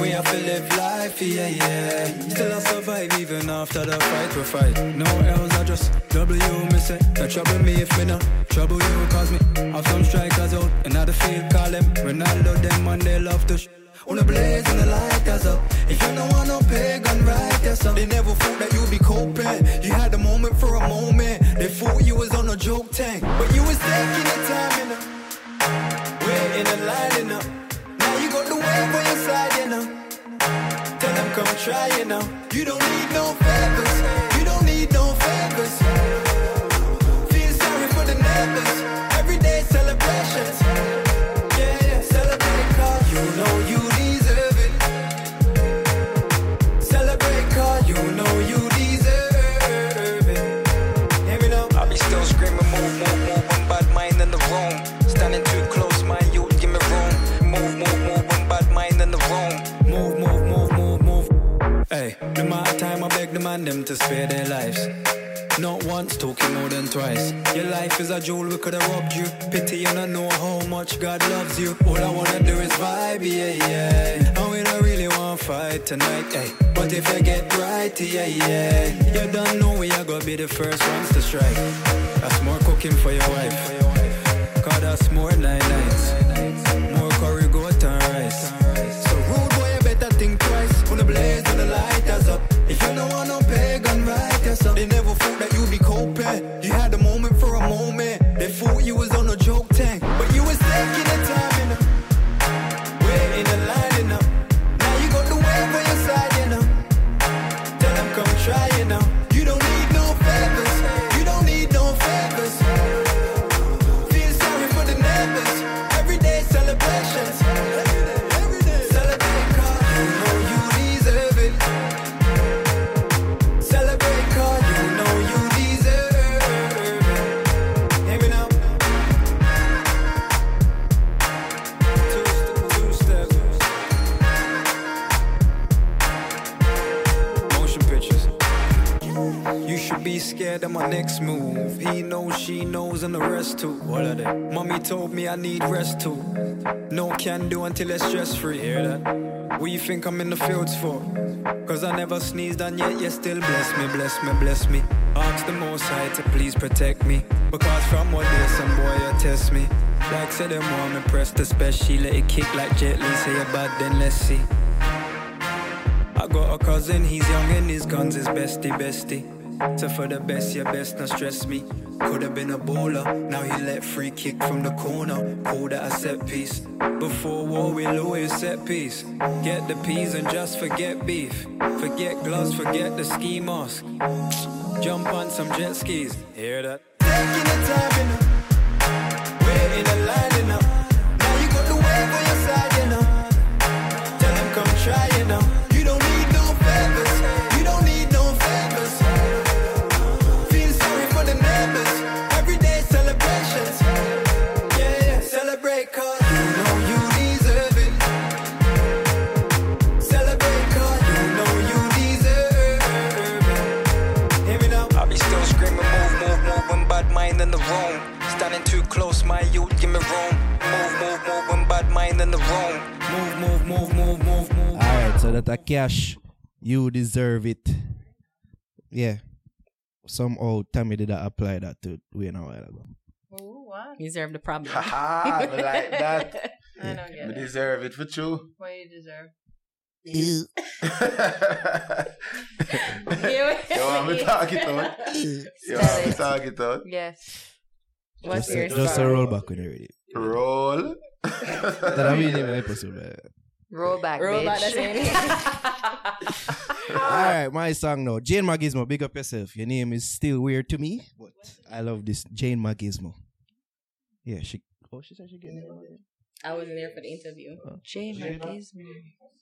We have to live life, yeah, yeah. Still I survive even after the fight we fight. No L's, I just W, me say. No trouble me if me no trouble you, cause me I've some strikers out. And now the field call them Ronaldo, them and they love to sh- on the blaze and the lighters up. If you don't want no pagan right, yes, They never thought that you'd be coping. You had a moment for a moment. They thought you was on a joke tank. But you was taking your time, you know. Waiting and lining up. Now you got the wave on your side, you know. Tell them come try, it now. You don't need no favors. Man them to spare their lives. Not once, talking more than twice. Your life is a jewel, we could have robbed you. Pity you not know how much God loves you. All I wanna do is vibe, yeah, yeah. And we don't really want to fight tonight, hey. But if you get right, yeah, yeah. You don't know we are gonna be the first ones to strike. That's more cooking for your wife. Cause that's more nine nights. If you don't want no pagan right, yes, They never thought that you'd be coping. You He knows, she knows, and the rest too. What are they? Mommy told me I need rest too. No can do until it's stress free. Hear that? What you think I'm in the fields for? Cause I never sneezed and yet you still bless me, bless me, bless me. Ask the most high to please protect me. Because from what day some boy you test me. Like say them want me press the special, let it kick like Jet Li. Say you bad, then let's see. I got a cousin, he's young and his guns is bestie, bestie. So for the best, your best, not stress me. Could have been a bowler, now he let free kick from the corner. Call that a set piece. Before war, we'll always set piece. Get the peas and just forget beef. Forget gloves, forget the ski mask. Jump on some jet skis. Hear that? Taking the time, that a Cashh, you deserve it. Yeah. Somehow Tami did not apply that to we a while ago. Ooh, what? Deserve the problem. Haha, like that. I don't get you it. deserve it for you. What you deserve? You want me talking to it? You want me talking? Yes. What's just, your a, just a roll back when you're ready. Roll? that I mean, impossible. Roll back, Roll bitch. back, that's it. All right, my song now. Jane Macgizmo, big up yourself. Your name is still weird to me, but I love this. Jane Macgizmo. Yeah, she. Oh, she said she getting it. I wasn't there for the interview. Oh. Jane Macgizmo.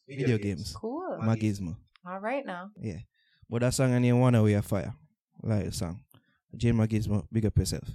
Video, Video games. games. Cool. Macgizmo. All right now. Yeah. But that song, I need one away a fire. Like the song. Jane Macgizmo, big up yourself.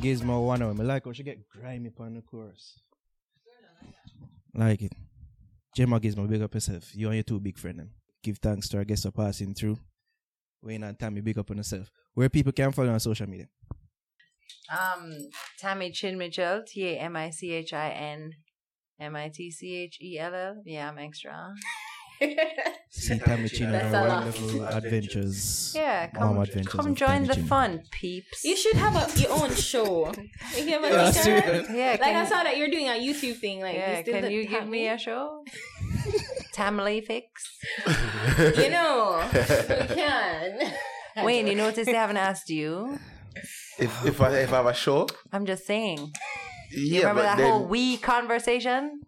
Gizmo one of them. I like oh, she get grimy upon the chorus. Like it. Gemma Gizmo, big up yourself. You and your two big friend. Give thanks to our guests for passing through. Wayne and Tami, big up on yourself. Where people can follow on social media. Um, Tami Chin Mitchell, T A M I C H I N M I T C H E L L. Yeah, I'm extra. See Tamichin That's on a our wonderful adventures. Yeah, Mom come, adventures come of join the fun, peeps. You should have a, your own show. If you have a Yeah, teacher- serious. Yeah, like I can- saw that you're doing a YouTube thing. Like, yeah, you can don't you give me a show? Tamale fix. You know, we can. Wayne, you notice they haven't asked you. If if I if I have a show, I'm just saying. yeah, Remember but that then whole we conversation?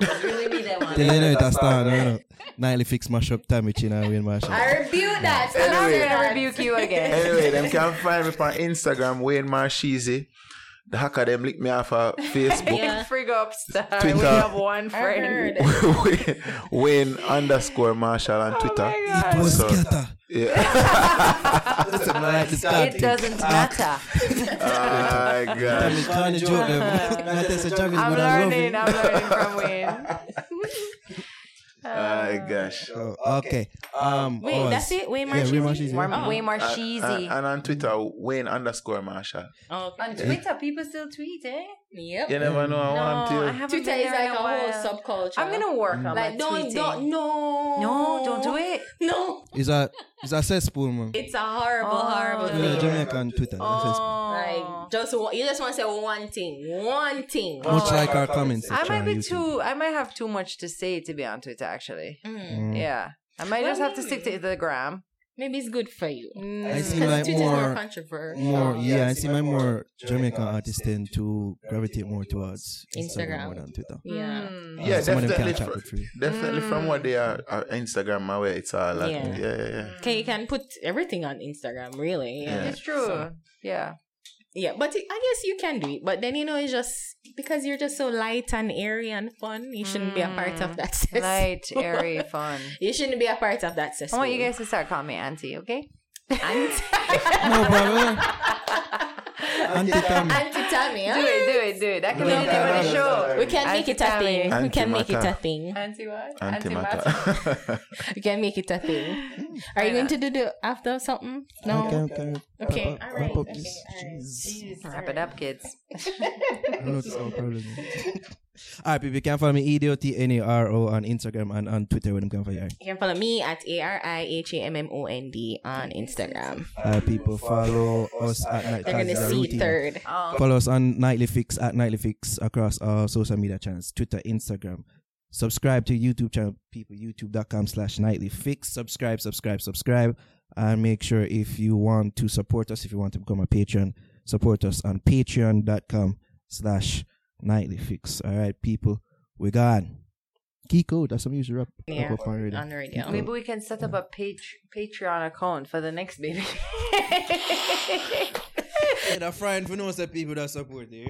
It's really me that one. Tell you know it has started, you know. Nightly fix mash up Tamichin and Wayne Marshall. I rebuke that. And I'm Anyway. gonna rebuke you again. anyway, them can find me on Instagram, Wayne Marsheezy. The hacker them lick me off of Facebook. Yeah. Frig up star. Twitter. We have one friend. heard. Wayne, Wayne underscore Marshall on oh Twitter. It was So- scatter. yeah. Listen, I like It doesn't matter. oh my gosh. Tami can't joke them. I'm, I'm, I love learning. I'm learning from Wayne. Oh my gosh. Oh, okay. Um, Wait, oh, that's it? Wayne Yeah, Wayne Marsheezy? Marsheezy. More, Way more Uh, uh, cheesy. and on Twitter, Wayne underscore Marshall. Oh, On Twitter, people still tweet, eh? Yep. You never know. I want No, I to. haven't Twitter been is there in like a whole while. subculture. I'm gonna work on like my don't tweeting. don't no No, don't do it. no. It's a, it's a cesspool, man. It's a horrible, Oh. horrible Yeah, thing. Jamaican Twitter. it's a cesspool. Like just you just want to say one thing, one thing. Much like our comments I might be YouTube. too. I might have too much to say to be on Twitter. Actually, Mm. yeah. I might Well, just have to stick to the gram. Maybe it's good for you. Mm. I see Because like Twitter's more, more controversial. more, yeah, I see my more Jamaican artists tend to gravitate more towards Instagram, Instagram. more than Twitter. Yeah. Mm. Uh, Yeah, some of them definitely. can't chat fr- with free. definitely from mm. what they are, are Instagram aware, it's all like, Yeah. yeah, yeah, yeah. Okay, you can put everything on Instagram, really. Yeah. It's true. yeah. Yeah, but it, I guess you can do it. But then you know, it's just because you're just so light and airy and fun. You shouldn't be a part of hmm. that. cesspool. Light, airy, fun. You shouldn't be a part of that system. I want you guys to start calling me auntie, okay? Auntie, No problem. Auntie Tami. Auntie Tami. Do huh? it, do it, do it. That can be the No, name of the show. We can make it a thing. We can make it a thing. Auntie what? Antimatter. We can make it a thing. Mm. Are you going to do the after something? No. Can, can, Okay, wrap up- alright, wrap up okay, this? alright. Jeez. Wrap it up, kids. I know it's all problem. Alright, people, you can follow me E-D-O-T-N-A-R-O on Instagram and on Twitter where them can find you. You can follow me at A R I H A M M O N D on Instagram. Alright, people, follow us at Night They're gonna see Routine. third. Oh. Follow us on Nightly Fix at Nightly Fix across our social media channels, Twitter, Instagram. Subscribe to YouTube channel, people, youtube.com slash nightly fix. Subscribe, subscribe, subscribe. And make sure if you want to support us, if you want to become a patron, support us on patreon.com slash nightly fix. All right, people, we're gone. Kiko, that's some user rap. Yeah, up on radio. on the radio. Kiko. Maybe we can set up a page, Patreon account for the next baby. Yeah, that friend for knows that people that support you.